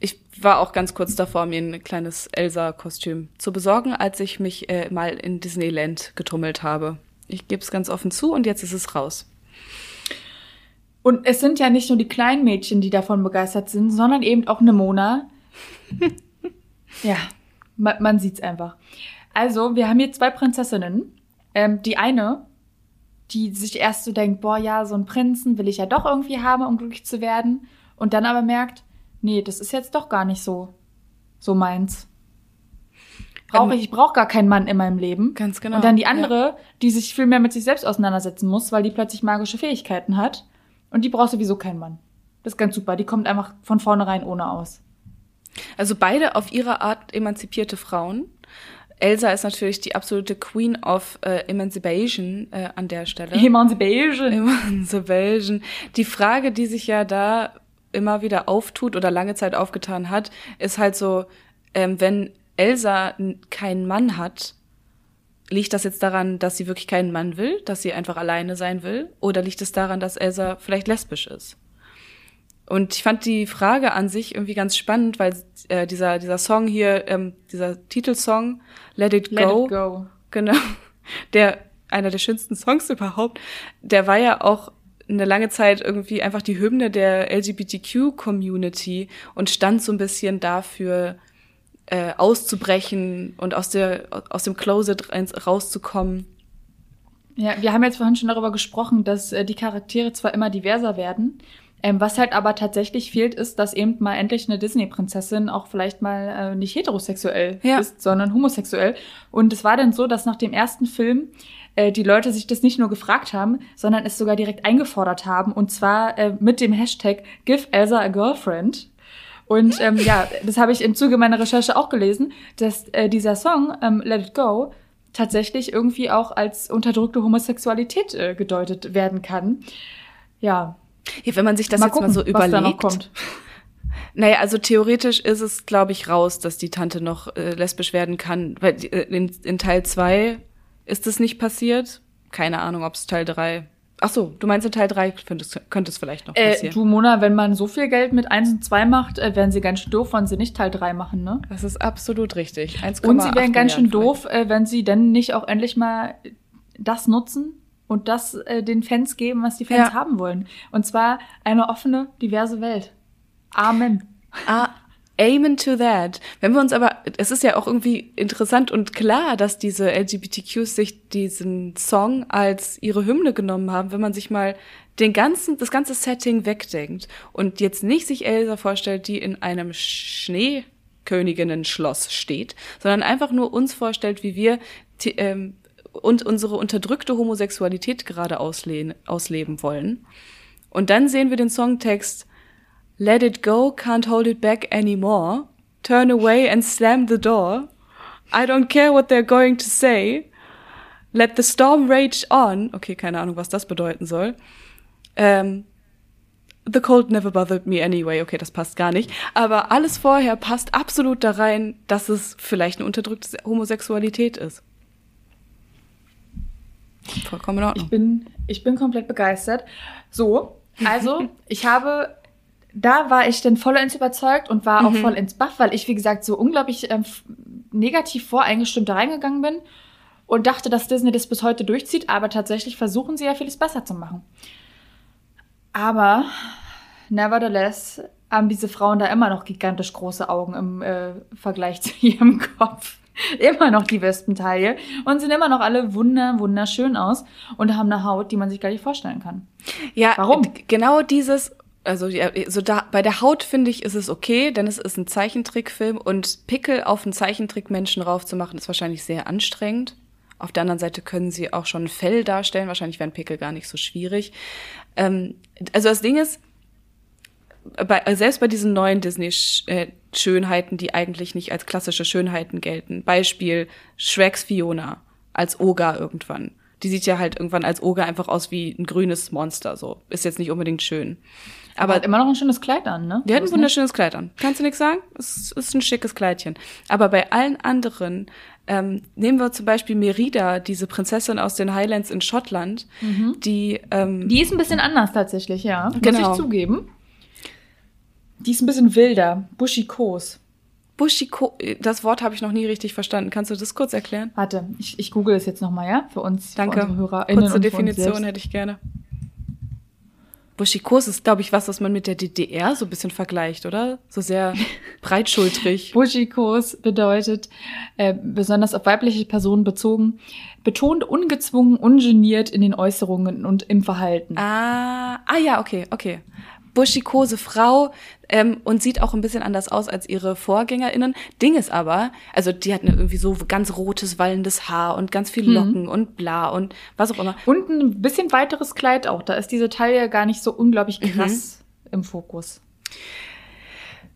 Ich war auch ganz kurz davor, mir ein kleines Elsa-Kostüm zu besorgen, als ich mich äh, mal in Disneyland getummelt habe. Ich gebe es ganz offen zu und jetzt ist es raus. Und es sind ja nicht nur die kleinen Mädchen, die davon begeistert sind, sondern eben auch eine Mona. ja, man, man sieht's einfach. Also, wir haben hier zwei Prinzessinnen. Ähm, die eine, die sich erst so denkt, boah, ja, so einen Prinzen will ich ja doch irgendwie haben, um glücklich zu werden. Und dann aber merkt, nee, das ist jetzt doch gar nicht so, so meins. Brauche ähm, ich, ich brauche gar keinen Mann in meinem Leben. Ganz genau. Und dann die andere, ja. die sich viel mehr mit sich selbst auseinandersetzen muss, weil die plötzlich magische Fähigkeiten hat und die braucht sowieso keinen Mann. Das ist ganz super. Die kommt einfach von vornherein ohne aus. Also beide auf ihre Art emanzipierte Frauen. Elsa ist natürlich die absolute Queen of äh, Emancipation äh, an der Stelle. Emancipation. Emancipation. Die Frage, die sich ja da immer wieder auftut oder lange Zeit aufgetan hat, ist halt so, ähm, wenn Elsa keinen Mann hat, liegt das jetzt daran, dass sie wirklich keinen Mann will, dass sie einfach alleine sein will? Oder liegt es daran, dass Elsa vielleicht lesbisch ist? Und ich fand die Frage an sich irgendwie ganz spannend, weil äh, dieser, dieser Song hier, ähm, dieser Titelsong, Let It Go, Let It Go. genau, der einer der schönsten Songs überhaupt, der war ja auch eine lange Zeit irgendwie einfach die Hymne der LGBTQ-Community und stand so ein bisschen dafür, äh, auszubrechen und aus, der, aus dem Closet rauszukommen. Ja, wir haben jetzt vorhin schon darüber gesprochen, dass äh, die Charaktere zwar immer diverser werden, ähm, was halt aber tatsächlich fehlt, ist, dass eben mal endlich eine Disney-Prinzessin auch vielleicht mal äh, nicht heterosexuell ja. ist, sondern homosexuell. Und es war dann so, dass nach dem ersten Film äh, die Leute sich das nicht nur gefragt haben, sondern es sogar direkt eingefordert haben. Und zwar äh, mit dem Hashtag Give Elsa a Girlfriend. Und ähm, ja, das habe ich im Zuge meiner Recherche auch gelesen, dass äh, dieser Song ähm, Let It Go tatsächlich irgendwie auch als unterdrückte Homosexualität äh, gedeutet werden kann. Ja, ja, wenn man sich das mal jetzt gucken, mal so überlegt. Was da noch kommt. Naja, also theoretisch ist es, glaube ich, raus, dass die Tante noch äh, lesbisch werden kann. Weil äh, in, in Teil 2 ist es nicht passiert. Keine Ahnung, ob es Teil 3. Ach so, du meinst in Teil 3 könnte es vielleicht noch passieren. Äh, du, Mona, wenn man so viel Geld mit 1 und 2 macht, äh, werden sie ganz schön doof, wenn sie nicht Teil 3 machen, ne? Das ist absolut richtig. 1, und sie wären ganz schön doof, äh, wenn sie dann nicht auch endlich mal das nutzen, und das äh, den Fans geben, was die Fans ja. haben wollen. Und zwar eine offene, diverse Welt. Amen. Ah, Amen to that. Wenn wir uns aber, es ist ja auch irgendwie interessant und klar, dass diese LGBTQs sich diesen Song als ihre Hymne genommen haben, wenn man sich mal den ganzen, das ganze Setting wegdenkt und jetzt nicht sich Elsa vorstellt, die in einem Schneeköniginnen-Schloss steht, sondern einfach nur uns vorstellt, wie wir ähm, und unsere unterdrückte Homosexualität gerade ausleben, ausleben wollen. Und dann sehen wir den Songtext Let it go, can't hold it back anymore. Turn away and slam the door. I don't care what they're going to say. Let the storm rage on. Okay, keine Ahnung, was das bedeuten soll. Ähm, the cold never bothered me anyway. Okay, das passt gar nicht. Aber alles vorher passt absolut da rein, dass es vielleicht eine unterdrückte Homosexualität ist. Vollkommen in Ordnung. Ich bin, ich bin komplett begeistert. So, also ich habe, da war ich dann vollends überzeugt und war auch mhm. voll ins Buff, weil ich, wie gesagt, so unglaublich ähm, negativ voreingestimmt da reingegangen bin und dachte, dass Disney das bis heute durchzieht, aber tatsächlich versuchen sie ja vieles besser zu machen. Aber, nevertheless, haben diese Frauen da immer noch gigantisch große Augen im äh, Vergleich zu ihrem Kopf. immer noch die Wespentaille und sehen immer noch alle wunder, wunderschön aus und haben eine Haut, die man sich gar nicht vorstellen kann. Ja, warum? Genau dieses also ja, so da bei der Haut finde ich ist es okay, denn es ist ein Zeichentrickfilm und Pickel auf einen Zeichentrickmenschen raufzumachen ist wahrscheinlich sehr anstrengend. Auf der anderen Seite können sie auch schon Fell darstellen. Wahrscheinlich wären Pickel gar nicht so schwierig. Ähm, also das Ding ist, bei, selbst bei diesen neuen Disney-Schönheiten, die eigentlich nicht als klassische Schönheiten gelten. Beispiel Shreks Fiona als Oga irgendwann. Die sieht ja halt irgendwann als Oga einfach aus wie ein grünes Monster, so. Ist jetzt nicht unbedingt schön. Aber hat immer noch ein schönes Kleid an, ne? Die hat ein wunderschönes Kleid an. Kannst du nichts sagen? Es ist ein schickes Kleidchen. Aber bei allen anderen, ähm, nehmen wir zum Beispiel Merida, diese Prinzessin aus den Highlands in Schottland, mhm. die ähm, Die ist ein bisschen anders tatsächlich, ja. Genau. Muss ich zugeben. Die ist ein bisschen wilder, buschikos. Buschiko, das Wort habe ich noch nie richtig verstanden. Kannst du das kurz erklären? Warte, ich, ich google es jetzt nochmal, ja? Für uns, Danke. Für unsere HörerInnen Kurze Definition hätte ich gerne. Buschikos ist, glaube ich, was, was man mit der DDR so ein bisschen vergleicht, oder? So sehr breitschultrig. Buschikos bedeutet, äh, besonders auf weibliche Personen bezogen, betont ungezwungen, ungeniert in den Äußerungen und im Verhalten. Ah, ah ja, okay, okay buschikose Frau ähm, und sieht auch ein bisschen anders aus als ihre VorgängerInnen. Ding ist aber, also die hat irgendwie so ganz rotes, wallendes Haar und ganz viel mhm. Locken mhm. und bla und was auch immer. Und ein bisschen weiteres Kleid auch. Da ist diese Taille gar nicht so unglaublich mhm. krass mhm. im Fokus.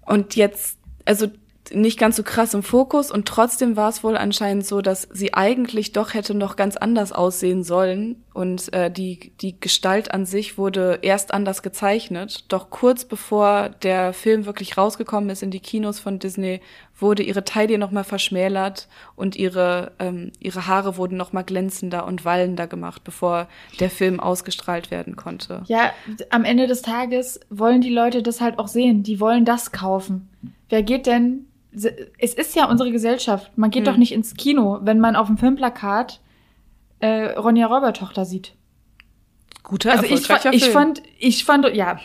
Und jetzt, also nicht ganz so krass im Fokus und trotzdem war es wohl anscheinend so, dass sie eigentlich doch hätte noch ganz anders aussehen sollen und äh, die die Gestalt an sich wurde erst anders gezeichnet. Doch kurz bevor der Film wirklich rausgekommen ist in die Kinos von Disney, wurde ihre Taille noch mal verschmälert und ihre ähm, ihre Haare wurden noch mal glänzender und wallender gemacht, bevor der Film ausgestrahlt werden konnte. Ja, am Ende des Tages wollen die Leute das halt auch sehen. Die wollen das kaufen. Wer geht denn es ist ja unsere Gesellschaft. Man geht hm. doch nicht ins Kino, wenn man auf dem Filmplakat äh, Ronja Räubertochter sieht. Guter, Also ich, fa- ich Film. fand, ich fand, ja.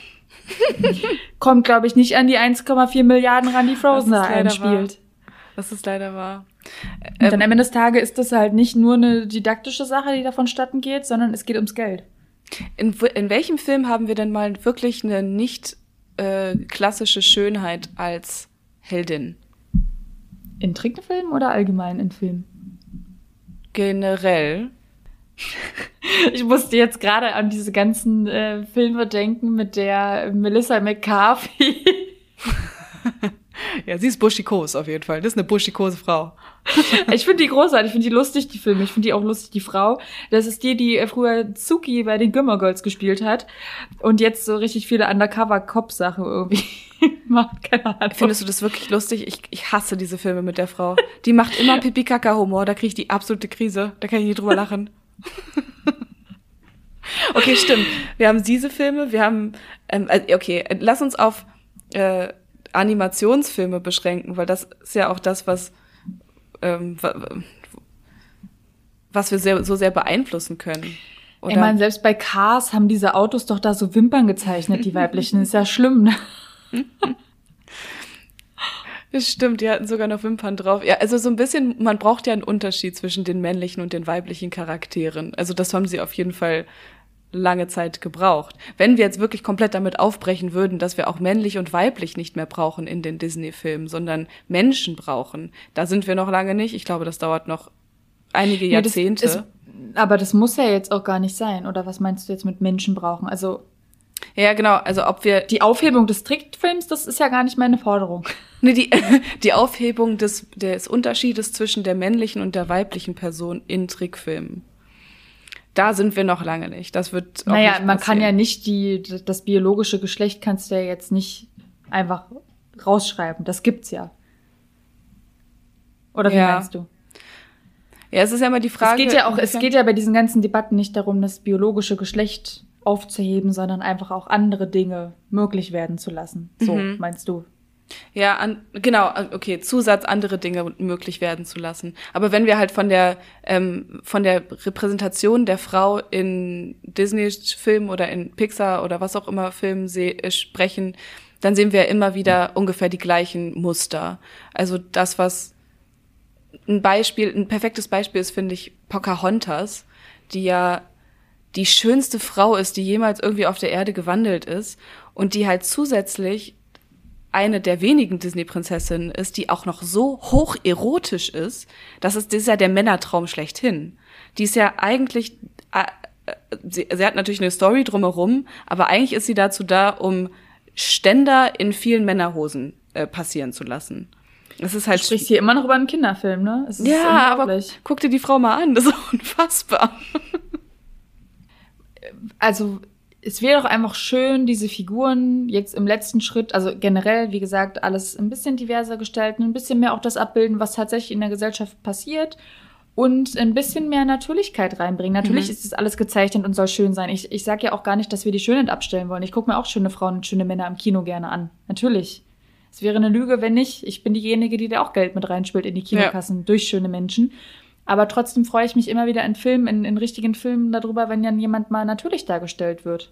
Kommt, glaube ich, nicht an die 1,4 Milliarden ran, die Frozen da einspielt. Das ist leider wahr. Und dann Ähm, am Ende des Tages ist das halt nicht nur eine didaktische Sache, die da vonstatten geht, sondern es geht ums Geld. in, in welchem Film haben wir denn mal wirklich eine nicht äh, klassische Schönheit als Heldin? In Trickfilmen oder allgemein in Filmen? Generell. Ich musste jetzt gerade an diese ganzen äh, Filme denken mit der Melissa McCarthy. Ja, sie ist buschikos auf jeden Fall. Das ist eine buschikose Frau. Ich finde die großartig, ich finde die lustig, die Filme. Ich finde die auch lustig, die Frau. Das ist die, die äh, früher Zuki bei den Gilmore Girls gespielt hat und jetzt so richtig viele Undercover-Cop-Sachen irgendwie macht. Keine Ahnung. Findest du das wirklich lustig? Ich, ich hasse diese Filme mit der Frau. Die macht immer Pipi-Kaka-Humor. Da kriege ich die absolute Krise. Da kann ich nicht drüber lachen. okay, stimmt. Wir haben diese Filme. Wir haben, ähm, also, okay, lass uns auf äh, Animationsfilme beschränken, weil das ist ja auch das, was ähm, wa- was wir sehr, so sehr beeinflussen können. ich meine, selbst bei Cars haben diese Autos doch da so Wimpern gezeichnet, die weiblichen. Ist ja schlimm, ne? Das stimmt, die hatten sogar noch Wimpern drauf. Ja, also so ein bisschen, man braucht ja einen Unterschied zwischen den männlichen und den weiblichen Charakteren. Also das haben sie auf jeden Fall lange Zeit gebraucht. Wenn wir jetzt wirklich komplett damit aufbrechen würden, dass wir auch männlich und weiblich nicht mehr brauchen in den Disney-Filmen, sondern Menschen brauchen, da sind wir noch lange nicht. Ich glaube, das dauert noch einige das Jahrzehnte. ist- aber das muss ja jetzt auch gar nicht sein. Oder was meinst du jetzt mit Menschen brauchen? Also ja, genau. Also ob wir die Aufhebung des Trickfilms, das ist ja gar nicht meine Forderung. Nee, die, die Aufhebung des, des Unterschiedes zwischen der männlichen und der weiblichen Person in Trickfilmen. Da sind wir noch lange nicht. Das wird auch Naja, man kann ja nicht die, das biologische Geschlecht kannst du ja jetzt nicht einfach rausschreiben. Das gibt's ja. Oder wie Ja. meinst du? Ja, es ist ja immer die Frage. es geht ja auch, es geht ja bei diesen ganzen Debatten nicht darum, das biologische Geschlecht aufzuheben, sondern einfach auch andere Dinge möglich werden zu lassen. So, Mhm. meinst du? Ja, an, genau, okay, Zusatz, andere Dinge möglich werden zu lassen. Aber wenn wir halt von der, ähm, von der Repräsentation der Frau in Disney-Filmen oder in Pixar oder was auch immer Filmen äh, sprechen, dann sehen wir immer wieder ungefähr die gleichen Muster. Also das, was ein Beispiel, ein perfektes Beispiel ist, finde ich, Pocahontas, die ja die schönste Frau ist, die jemals irgendwie auf der Erde gewandelt ist und die halt zusätzlich eine der wenigen Disney-Prinzessinnen ist, die auch noch so hoch erotisch ist, das ist, das ist ja der Männertraum schlechthin. Die ist ja eigentlich, äh, sie, sie hat natürlich eine Story drumherum, aber eigentlich ist sie dazu da, um Ständer in vielen Männerhosen äh, passieren zu lassen. Das ist halt Du sprichst hier immer noch über einen Kinderfilm, ne? Es ja, aber guck dir die Frau mal an, das ist unfassbar. also es wäre doch einfach schön, diese Figuren jetzt im letzten Schritt, also generell, wie gesagt, alles ein bisschen diverser gestalten, ein bisschen mehr auch das abbilden, was tatsächlich in der Gesellschaft passiert und ein bisschen mehr Natürlichkeit reinbringen. Natürlich Mhm. ist das alles gezeichnet und soll schön sein. Ich, ich sage ja auch gar nicht, dass wir die Schönheit abstellen wollen. Ich gucke mir auch schöne Frauen und schöne Männer im Kino gerne an. Natürlich. Es wäre eine Lüge, wenn nicht. Ich bin diejenige, die da auch Geld mit reinspielt in die Kinokassen durch schöne Menschen. Aber trotzdem freue ich mich immer wieder in Filmen, in, in richtigen Filmen darüber, wenn dann jemand mal natürlich dargestellt wird.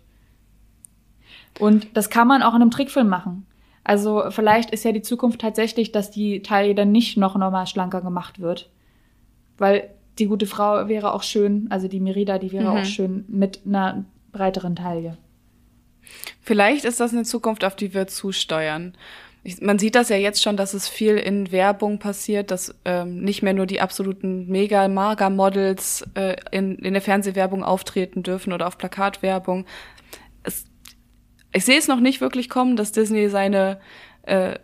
Und das kann man auch in einem Trickfilm machen. Also vielleicht ist ja die Zukunft tatsächlich, dass die Taille dann nicht noch nochmal schlanker gemacht wird. Weil die gute Frau wäre auch schön, also die Merida, die wäre Mhm. auch schön mit einer breiteren Taille. Vielleicht ist das eine Zukunft, auf die wir zusteuern. Ich, man sieht das ja jetzt schon, dass es viel in Werbung passiert, dass ähm, nicht mehr nur die absoluten mega mager Models äh, in, in der Fernsehwerbung auftreten dürfen oder auf Plakatwerbung. Es, ich sehe es noch nicht wirklich kommen, dass Disney seine äh,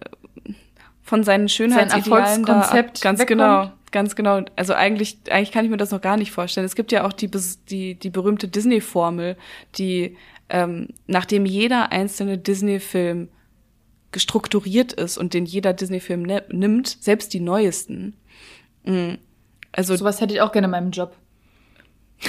von seinen Schönheitsidealen da Erfolgskonzept ganz wegkommt. genau, ganz genau. Also eigentlich, eigentlich kann ich mir das noch gar nicht vorstellen. Es gibt ja auch die die die berühmte Disney-Formel, die ähm, nachdem jeder einzelne Disney-Film gestrukturiert ist und den jeder Disney-Film ne nimmt, selbst die neuesten. Mm, Also Sowas hätte ich auch gerne in meinem Job.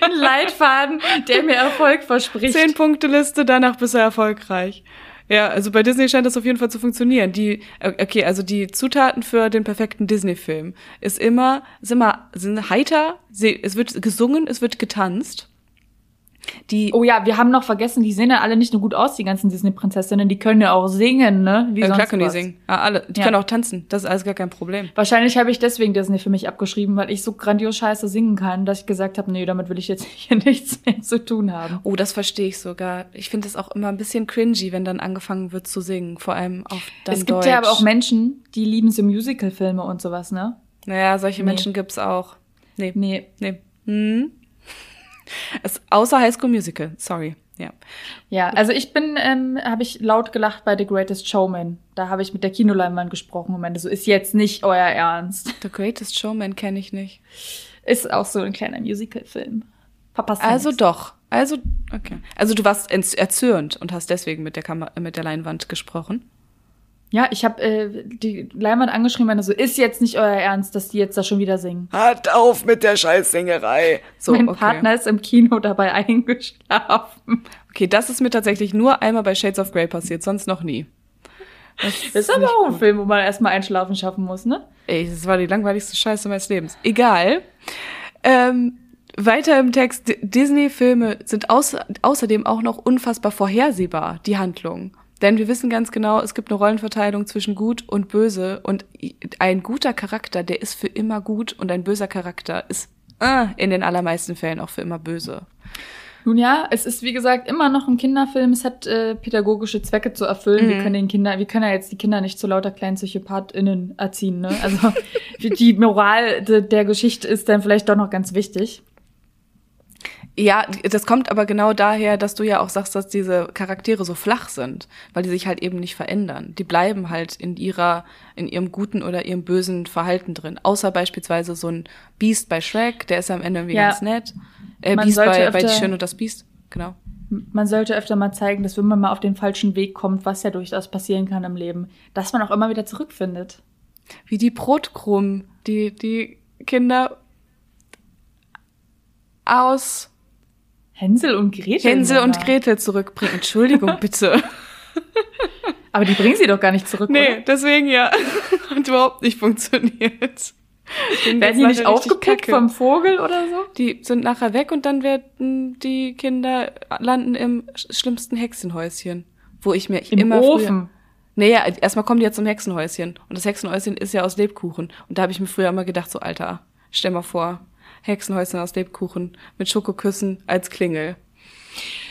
Ein Leitfaden, der mir Erfolg verspricht. Zehn Punkte Liste, danach bist du erfolgreich. Ja, also bei Disney scheint das auf jeden Fall zu funktionieren. Die, äh, okay, also die Zutaten für den perfekten Disney-Film ist immer, ist immer, sind heiter, es wird gesungen, es wird getanzt. Die. Oh ja, wir haben noch vergessen, die sehen ja alle nicht nur gut aus, die ganzen Disney-Prinzessinnen, die können ja auch singen, ne? Wie ja, klar können was. die singen. Ja, alle. Die ja. können auch tanzen. Das ist alles gar kein Problem. Wahrscheinlich habe ich deswegen Disney für mich abgeschrieben, weil ich so grandios scheiße singen kann, dass ich gesagt habe, nee, damit will ich jetzt hier nichts mehr zu tun haben. Oh, das verstehe ich sogar. Ich finde es auch immer ein bisschen cringy, wenn dann angefangen wird zu singen, vor allem auf dann Es gibt Deutsch. ja aber auch Menschen, die lieben so Musical-Filme und sowas, ne? Naja, solche nee. Menschen gibt's auch. Nee. Nee. Nee. Hm? Es, außer High School Musical, sorry. Ja. Ja, also ich bin, ähm, habe ich laut gelacht bei The Greatest Showman. Da habe ich mit der Kinoleinwand gesprochen und meinte, so ist jetzt nicht euer Ernst. The Greatest Showman kenne ich nicht. Ist auch so ein kleiner Musical-Film. Papa Also doch. Also, okay. Also du warst erzürnt und hast deswegen mit der, Kamera, mit der Leinwand gesprochen? Ja, ich habe äh, die Leinwand angeschrieben, meine so, ist jetzt nicht euer Ernst, dass die jetzt da schon wieder singen. Hat auf mit der Scheißsingerei. So, mein okay. Partner ist im Kino dabei eingeschlafen. Okay, das ist mir tatsächlich nur einmal bei Shades of Grey passiert, sonst noch nie. Das ist, ist aber auch ein Film, wo man erstmal einschlafen schaffen muss, ne? Ey, das war die langweiligste Scheiße meines Lebens. Egal. Ähm, weiter im Text, Disney-Filme sind außer, außerdem auch noch unfassbar vorhersehbar, die Handlung. Denn wir wissen ganz genau, es gibt eine Rollenverteilung zwischen gut und böse und ein guter Charakter, der ist für immer gut und ein böser Charakter ist äh, in den allermeisten Fällen auch für immer böse. Nun ja, es ist wie gesagt immer noch ein Kinderfilm. Es hat äh, pädagogische Zwecke zu erfüllen. Mhm. Wir können den Kinder, wir können ja jetzt die Kinder nicht zu lauter kleinen PsychopathInnen erziehen. Ne? Also die Moral de, der Geschichte ist dann vielleicht doch noch ganz wichtig. Ja, das kommt aber genau daher, dass du ja auch sagst, dass diese Charaktere so flach sind, weil die sich halt eben nicht verändern. Die bleiben halt in ihrer, in ihrem guten oder ihrem bösen Verhalten drin. Außer beispielsweise so ein Beast bei Shrek, der ist am Ende irgendwie ja. ganz nett. Äh, Beast bei, bei Die Schön und das Beast, genau. Man sollte öfter mal zeigen, dass wenn man mal auf den falschen Weg kommt, was ja durchaus passieren kann im Leben, dass man auch immer wieder zurückfindet. Wie die Brotkrumen, die, die Kinder aus Hänsel und Gretel. Hänsel und Gretel zurückbringen. Entschuldigung, bitte. Aber die bringen sie doch gar nicht zurück, Nee, oder? deswegen ja. Hat überhaupt nicht funktioniert. werden die nicht aufgepickt vom Vogel oder so? Die sind nachher weg und dann werden die Kinder landen im schlimmsten Hexenhäuschen. Wo ich mir Im immer Ofen. früher... Naja, erstmal kommen die ja zum Hexenhäuschen. Und das Hexenhäuschen ist ja aus Lebkuchen. Und da habe ich mir früher immer gedacht, so Alter, stell mal vor, Hexenhäuschen aus Lebkuchen mit Schokoküssen als Klingel.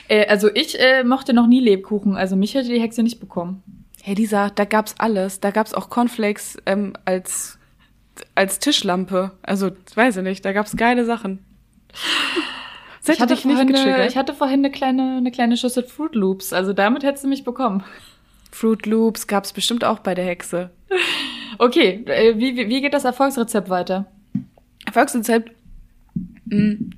Äh, also ich äh, mochte noch nie Lebkuchen, also mich hätte die Hexe nicht bekommen. Hey Lisa, da gab's alles. Da gab's auch Cornflakes ähm, als als Tischlampe. Also, weiß ich nicht, da gab's geile Sachen. Ich hatte, nicht eine, ich hatte vorhin eine kleine, eine kleine Schüssel Fruit Loops, also damit hättest du mich bekommen. Fruit Loops gab's bestimmt auch bei der Hexe. Okay, äh, wie, wie geht das Erfolgsrezept weiter? Erfolgsrezept Mhm.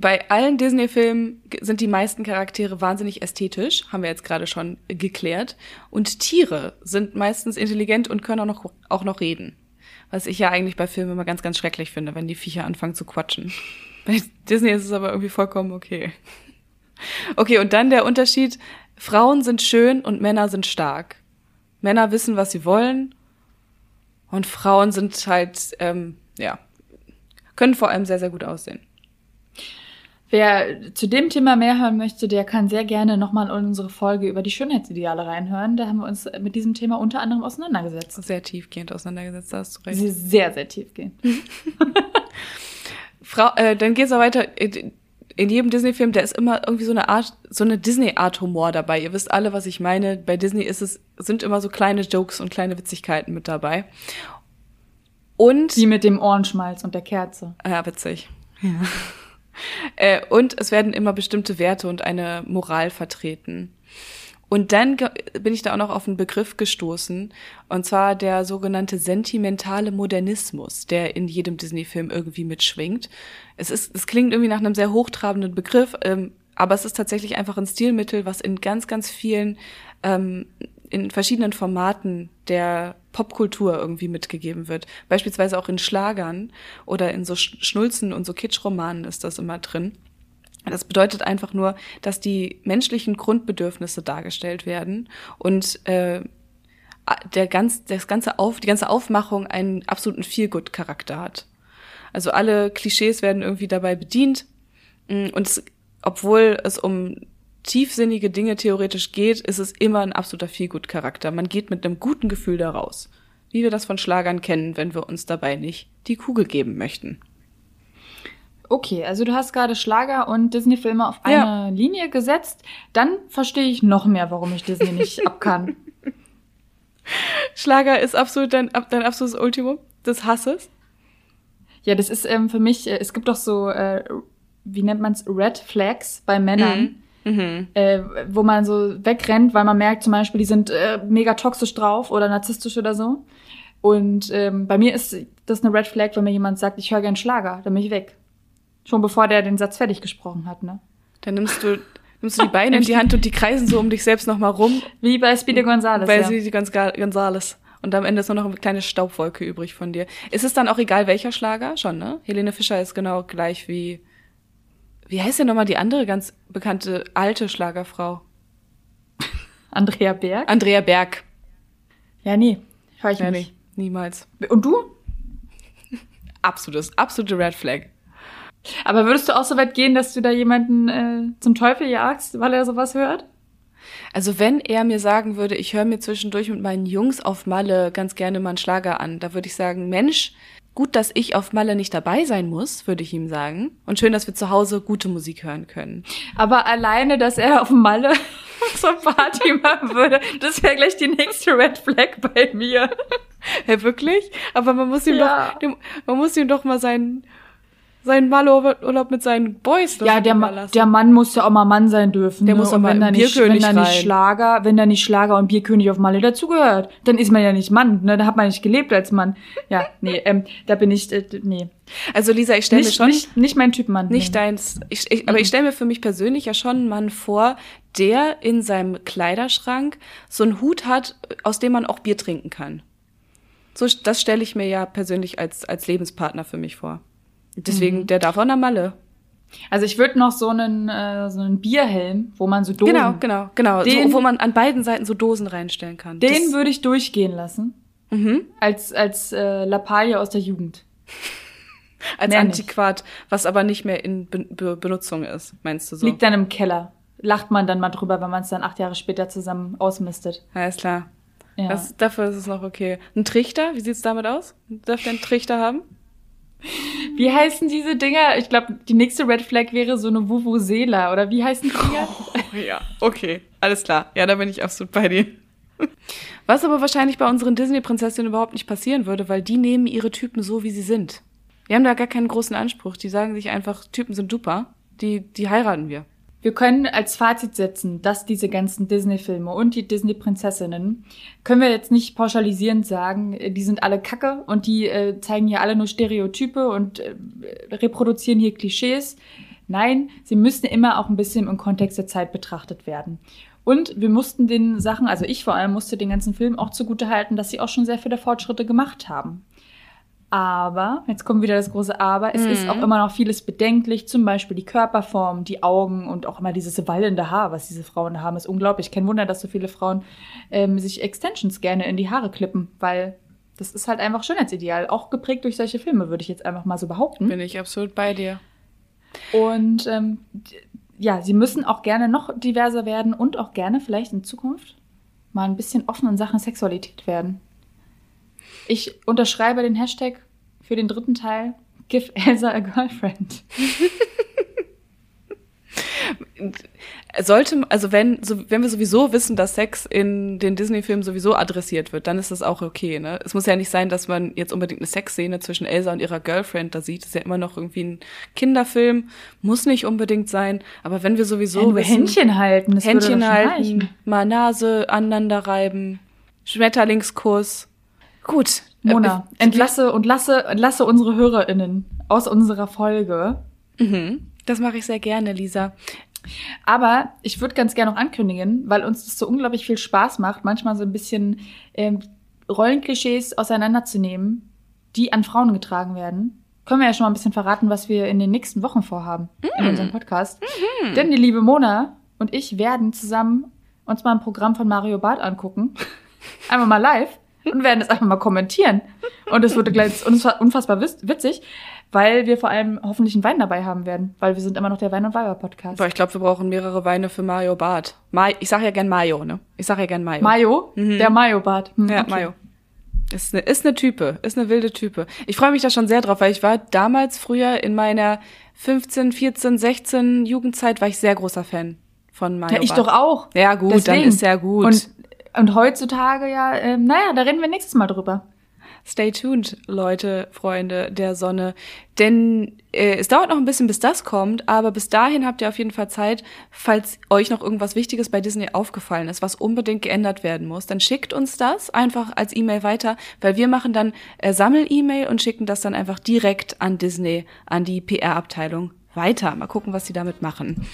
Bei allen Disney-Filmen sind die meisten Charaktere wahnsinnig ästhetisch, haben wir jetzt gerade schon geklärt. Und Tiere sind meistens intelligent und können auch noch, auch noch reden. Was ich ja eigentlich bei Filmen immer ganz, ganz schrecklich finde, wenn die Viecher anfangen zu quatschen. Bei Disney ist es aber irgendwie vollkommen okay. Okay, und dann der Unterschied. Frauen sind schön und Männer sind stark. Männer wissen, was sie wollen. Und Frauen sind halt, ähm, ja, können vor allem sehr, sehr gut aussehen. Wer zu dem Thema mehr hören möchte, der kann sehr gerne nochmal in unsere Folge über die Schönheitsideale reinhören. Da haben wir uns mit diesem Thema unter anderem auseinandergesetzt. Sehr tiefgehend auseinandergesetzt, da hast du recht. Sehr, sehr tiefgehend. Frau, äh, dann geht's auch weiter. In jedem Disney-Film, da ist immer irgendwie so eine Art, so eine Disney-Art Humor dabei. Ihr wisst alle, was ich meine. Bei Disney ist es, sind immer so kleine Jokes und kleine Witzigkeiten mit dabei. Und wie mit dem Ohrenschmalz und der Kerze. Ja, witzig. Ja. äh, und es werden immer bestimmte Werte und eine Moral vertreten. Und dann bin ich da auch noch auf einen Begriff gestoßen, und zwar der sogenannte sentimentale Modernismus, der in jedem Disney-Film irgendwie mitschwingt. Es ist, es klingt irgendwie nach einem sehr hochtrabenden Begriff, ähm, aber es ist tatsächlich einfach ein Stilmittel, was in ganz, ganz vielen ähm, in verschiedenen Formaten der Popkultur irgendwie mitgegeben wird. Beispielsweise auch in Schlagern oder in so Schnulzen und so Kitschromanen ist das immer drin. Das bedeutet einfach nur, dass die menschlichen Grundbedürfnisse dargestellt werden und äh, der ganz, das ganze Auf, die ganze Aufmachung einen absoluten Feelgood-Charakter hat. Also alle Klischees werden irgendwie dabei bedient mm, und es obwohl es um tiefsinnige Dinge theoretisch geht, ist es immer ein absoluter Feelgood-Charakter. Man geht mit einem guten Gefühl da raus. Wie wir das von Schlagern kennen, wenn wir uns dabei nicht die Kugel geben möchten. Okay, also du hast gerade Schlager und Disney-Filme auf eine Ja. Linie gesetzt. Dann verstehe ich noch mehr, warum ich Disney nicht abkann. Schlager ist absolut dein, dein absolutes Ultimum des Hasses. Ja, das ist ähm, für mich, äh, es gibt doch so, äh, wie nennt man's, Red Flags bei Männern, Mhm. Äh, wo man so wegrennt, weil man merkt zum Beispiel, die sind äh, mega toxisch drauf oder narzisstisch oder so. Und ähm, bei mir ist das eine Red Flag, wenn mir jemand sagt, ich höre gern Schlager, dann bin ich weg. Schon bevor der den Satz fertig gesprochen hat, ne? Dann nimmst du, nimmst du die Beine in die Hand und die kreisen so um dich selbst nochmal rum, Wie bei Speedy Gonzales. weil ja. ganz Gonzales. Und am Ende ist nur noch eine kleine Staubwolke übrig von dir. Ist es dann auch egal, welcher Schlager? Schon, ne? Helene Fischer ist genau gleich wie, wie heißt denn nochmal die andere ganz bekannte alte Schlagerfrau? Andrea Berg. Andrea Berg. Ja, nee, höre ich Ja, nicht. nee, niemals. Und du? Absolutes, absolute Red Flag. Aber würdest du auch so weit gehen, dass du da jemanden äh, zum Teufel jagst, weil er sowas hört? Also wenn er mir sagen würde, ich höre mir zwischendurch mit meinen Jungs auf Malle ganz gerne mal einen Schlager an, da würde ich sagen, Mensch, gut, dass ich auf Malle nicht dabei sein muss, würde ich ihm sagen. Und schön, dass wir zu Hause gute Musik hören können. Aber alleine, dass er auf Malle zur Party machen würde, das wäre gleich die nächste Red Flag bei mir. Ja, wirklich? Aber man muss ihm Ja. doch, man muss ihm doch mal seinen, seinen Malle-Urlaub mit seinen Boys Ja, der, Ma der Mann muss ja auch mal Mann sein dürfen. Der ne? muss auch Und mal wenn da nicht, Bierkönig wenn da nicht rein. Schlager, wenn da nicht Schlager und Bierkönig auf Malle dazugehört, dann ist man ja nicht Mann, ne? Da hat man nicht gelebt als Mann. Ja, nee, ähm, da bin ich, äh, nee. Also Lisa, ich stelle mir schon nicht, nicht mein Typ Mann. nicht nee. deins. Ich, ich, aber ich stelle mir für mich persönlich ja schon einen Mann vor, der in seinem Kleiderschrank so einen Hut hat, aus dem man auch Bier trinken kann. So, das stelle ich mir ja persönlich als, als Lebenspartner für mich vor. Deswegen, der darf auch nach Malle. Also ich würde noch so einen, äh, so einen Bierhelm, wo man so Dosen, Genau, genau, genau. Den- so, wo man an beiden Seiten so Dosen reinstellen kann. den würde ich durchgehen lassen. mhm. Als, als äh, Lappalie aus der Jugend. als mehr nicht. Antiquat, was aber nicht mehr in Be Be Benutzung ist, meinst du so? Liegt dann im Keller. Lacht man dann mal drüber, wenn man es dann acht Jahre später zusammen ausmistet. Alles klar. Ja. Das, dafür ist es noch okay. Ein Trichter, wie sieht's damit aus? Darf der einen Trichter haben? Wie heißen diese Dinger? Ich glaube, die nächste Red Flag wäre so eine Vuvuzela. Oder wie heißen die Dinger? Oh ja, okay. Alles klar. Ja, da bin ich absolut bei dir. Was aber wahrscheinlich bei unseren Disney-Prinzessinnen überhaupt nicht passieren würde, weil die nehmen ihre Typen so, wie sie sind. Die haben da gar keinen großen Anspruch. Die sagen sich einfach, Typen sind super. Die, die heiraten wir. Wir können als Fazit setzen, dass diese ganzen Disney-Filme und die Disney-Prinzessinnen, können wir jetzt nicht pauschalisierend sagen, äh, die sind alle Kacke und die äh, zeigen hier alle nur Stereotype und äh, reproduzieren hier Klischees. Nein, sie müssen immer auch ein bisschen im Kontext der Zeit betrachtet werden. Und wir mussten den Sachen, also ich vor allem musste den ganzen Film auch zugute halten, dass sie auch schon sehr viele Fortschritte gemacht haben. Aber, jetzt kommt wieder das große Aber, es ist auch immer noch vieles bedenklich, zum Beispiel die Körperform, die Augen und auch immer dieses wallende Haar, was diese Frauen haben, ist unglaublich. Kein Wunder, dass so viele Frauen ähm, sich Extensions gerne in die Haare klippen, weil das ist halt einfach Schönheitsideal, auch geprägt durch solche Filme, würde ich jetzt einfach mal so behaupten. Bin ich absolut bei dir. Und ähm, ja, sie müssen auch gerne noch diverser werden und auch gerne vielleicht in Zukunft mal ein bisschen offen in Sachen Sexualität werden. Ich unterschreibe den Hashtag für den dritten Teil Give Elsa a Girlfriend. Sollte, also wenn, so, wenn wir sowieso wissen, dass Sex in den Disney-Filmen sowieso adressiert wird, dann ist das auch okay, ne? Es muss ja nicht sein, dass man jetzt unbedingt eine Sexszene zwischen Elsa und ihrer Girlfriend da sieht. Das ist ja immer noch irgendwie ein Kinderfilm. Muss nicht unbedingt sein. Aber wenn wir sowieso Nur wissen, Händchen halten, das Händchen halten, reichen. mal Nase aneinander reiben, Schmetterlingskuss. Gut. Mona, Äh, entlasse und lasse, entlasse unsere HörerInnen aus unserer Folge. Mhm. Das mache ich sehr gerne, Lisa. Aber ich würde ganz gerne noch ankündigen, weil uns das so unglaublich viel Spaß macht, manchmal so ein bisschen ähm, Rollenklischees auseinanderzunehmen, die an Frauen getragen werden. Können wir ja schon mal ein bisschen verraten, was wir in den nächsten Wochen vorhaben in unserem Podcast. Denn die liebe Mona und ich werden zusammen uns mal ein Programm von Mario Barth angucken. Einmal mal live und werden es einfach mal kommentieren. Und es wurde gleich unfassbar witz- witzig. weil wir vor allem hoffentlich einen Wein dabei haben werden, weil wir sind immer noch der Wein- und Weiber-Podcast. Ich glaube, wir brauchen mehrere Weine für Mayo Bart. Ma ich sage ja gern Mayo, ne? Ich sage ja gern Mayo. Mayo? Der Mayo-Bart. Hm, Mhm. Ja, okay. Mayo. Ist eine, ist eine Type, ist eine wilde Type. Ich freue mich da schon sehr drauf, weil ich war damals früher in meiner 15, 14, 16 Jugendzeit war ich sehr großer Fan von Mayo Ja, ich Bart. doch auch. Ja, gut, dann Deswegen. ist ja gut. Und, und heutzutage ja, ähm, naja, da reden wir nächstes Mal drüber. Stay tuned, Leute, Freunde der Sonne. Denn äh, es dauert noch ein bisschen, bis das kommt, aber bis dahin habt ihr auf jeden Fall Zeit, falls euch noch irgendwas Wichtiges bei Disney aufgefallen ist, was unbedingt geändert werden muss, dann schickt uns das einfach als E-Mail weiter, weil wir machen dann äh, Sammel-E-Mail und schicken das dann einfach direkt an Disney, an die PR-Abteilung weiter. Mal gucken, was sie damit machen.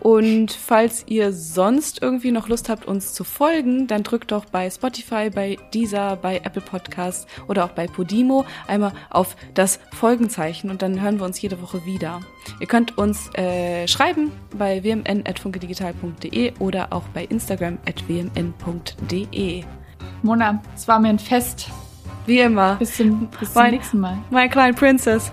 Und falls ihr sonst irgendwie noch Lust habt, uns zu folgen, dann drückt doch bei Spotify, bei Deezer, bei Apple Podcasts oder auch bei Podimo einmal auf das Folgenzeichen und dann hören wir uns jede Woche wieder. Ihr könnt uns äh, schreiben bei wmn.funkedigital.de oder auch bei Instagram at wmn.de. Mona, es war mir ein Fest. Wie immer, Bis zum, bis zum Mein- nächsten Mal. my kleine Princess.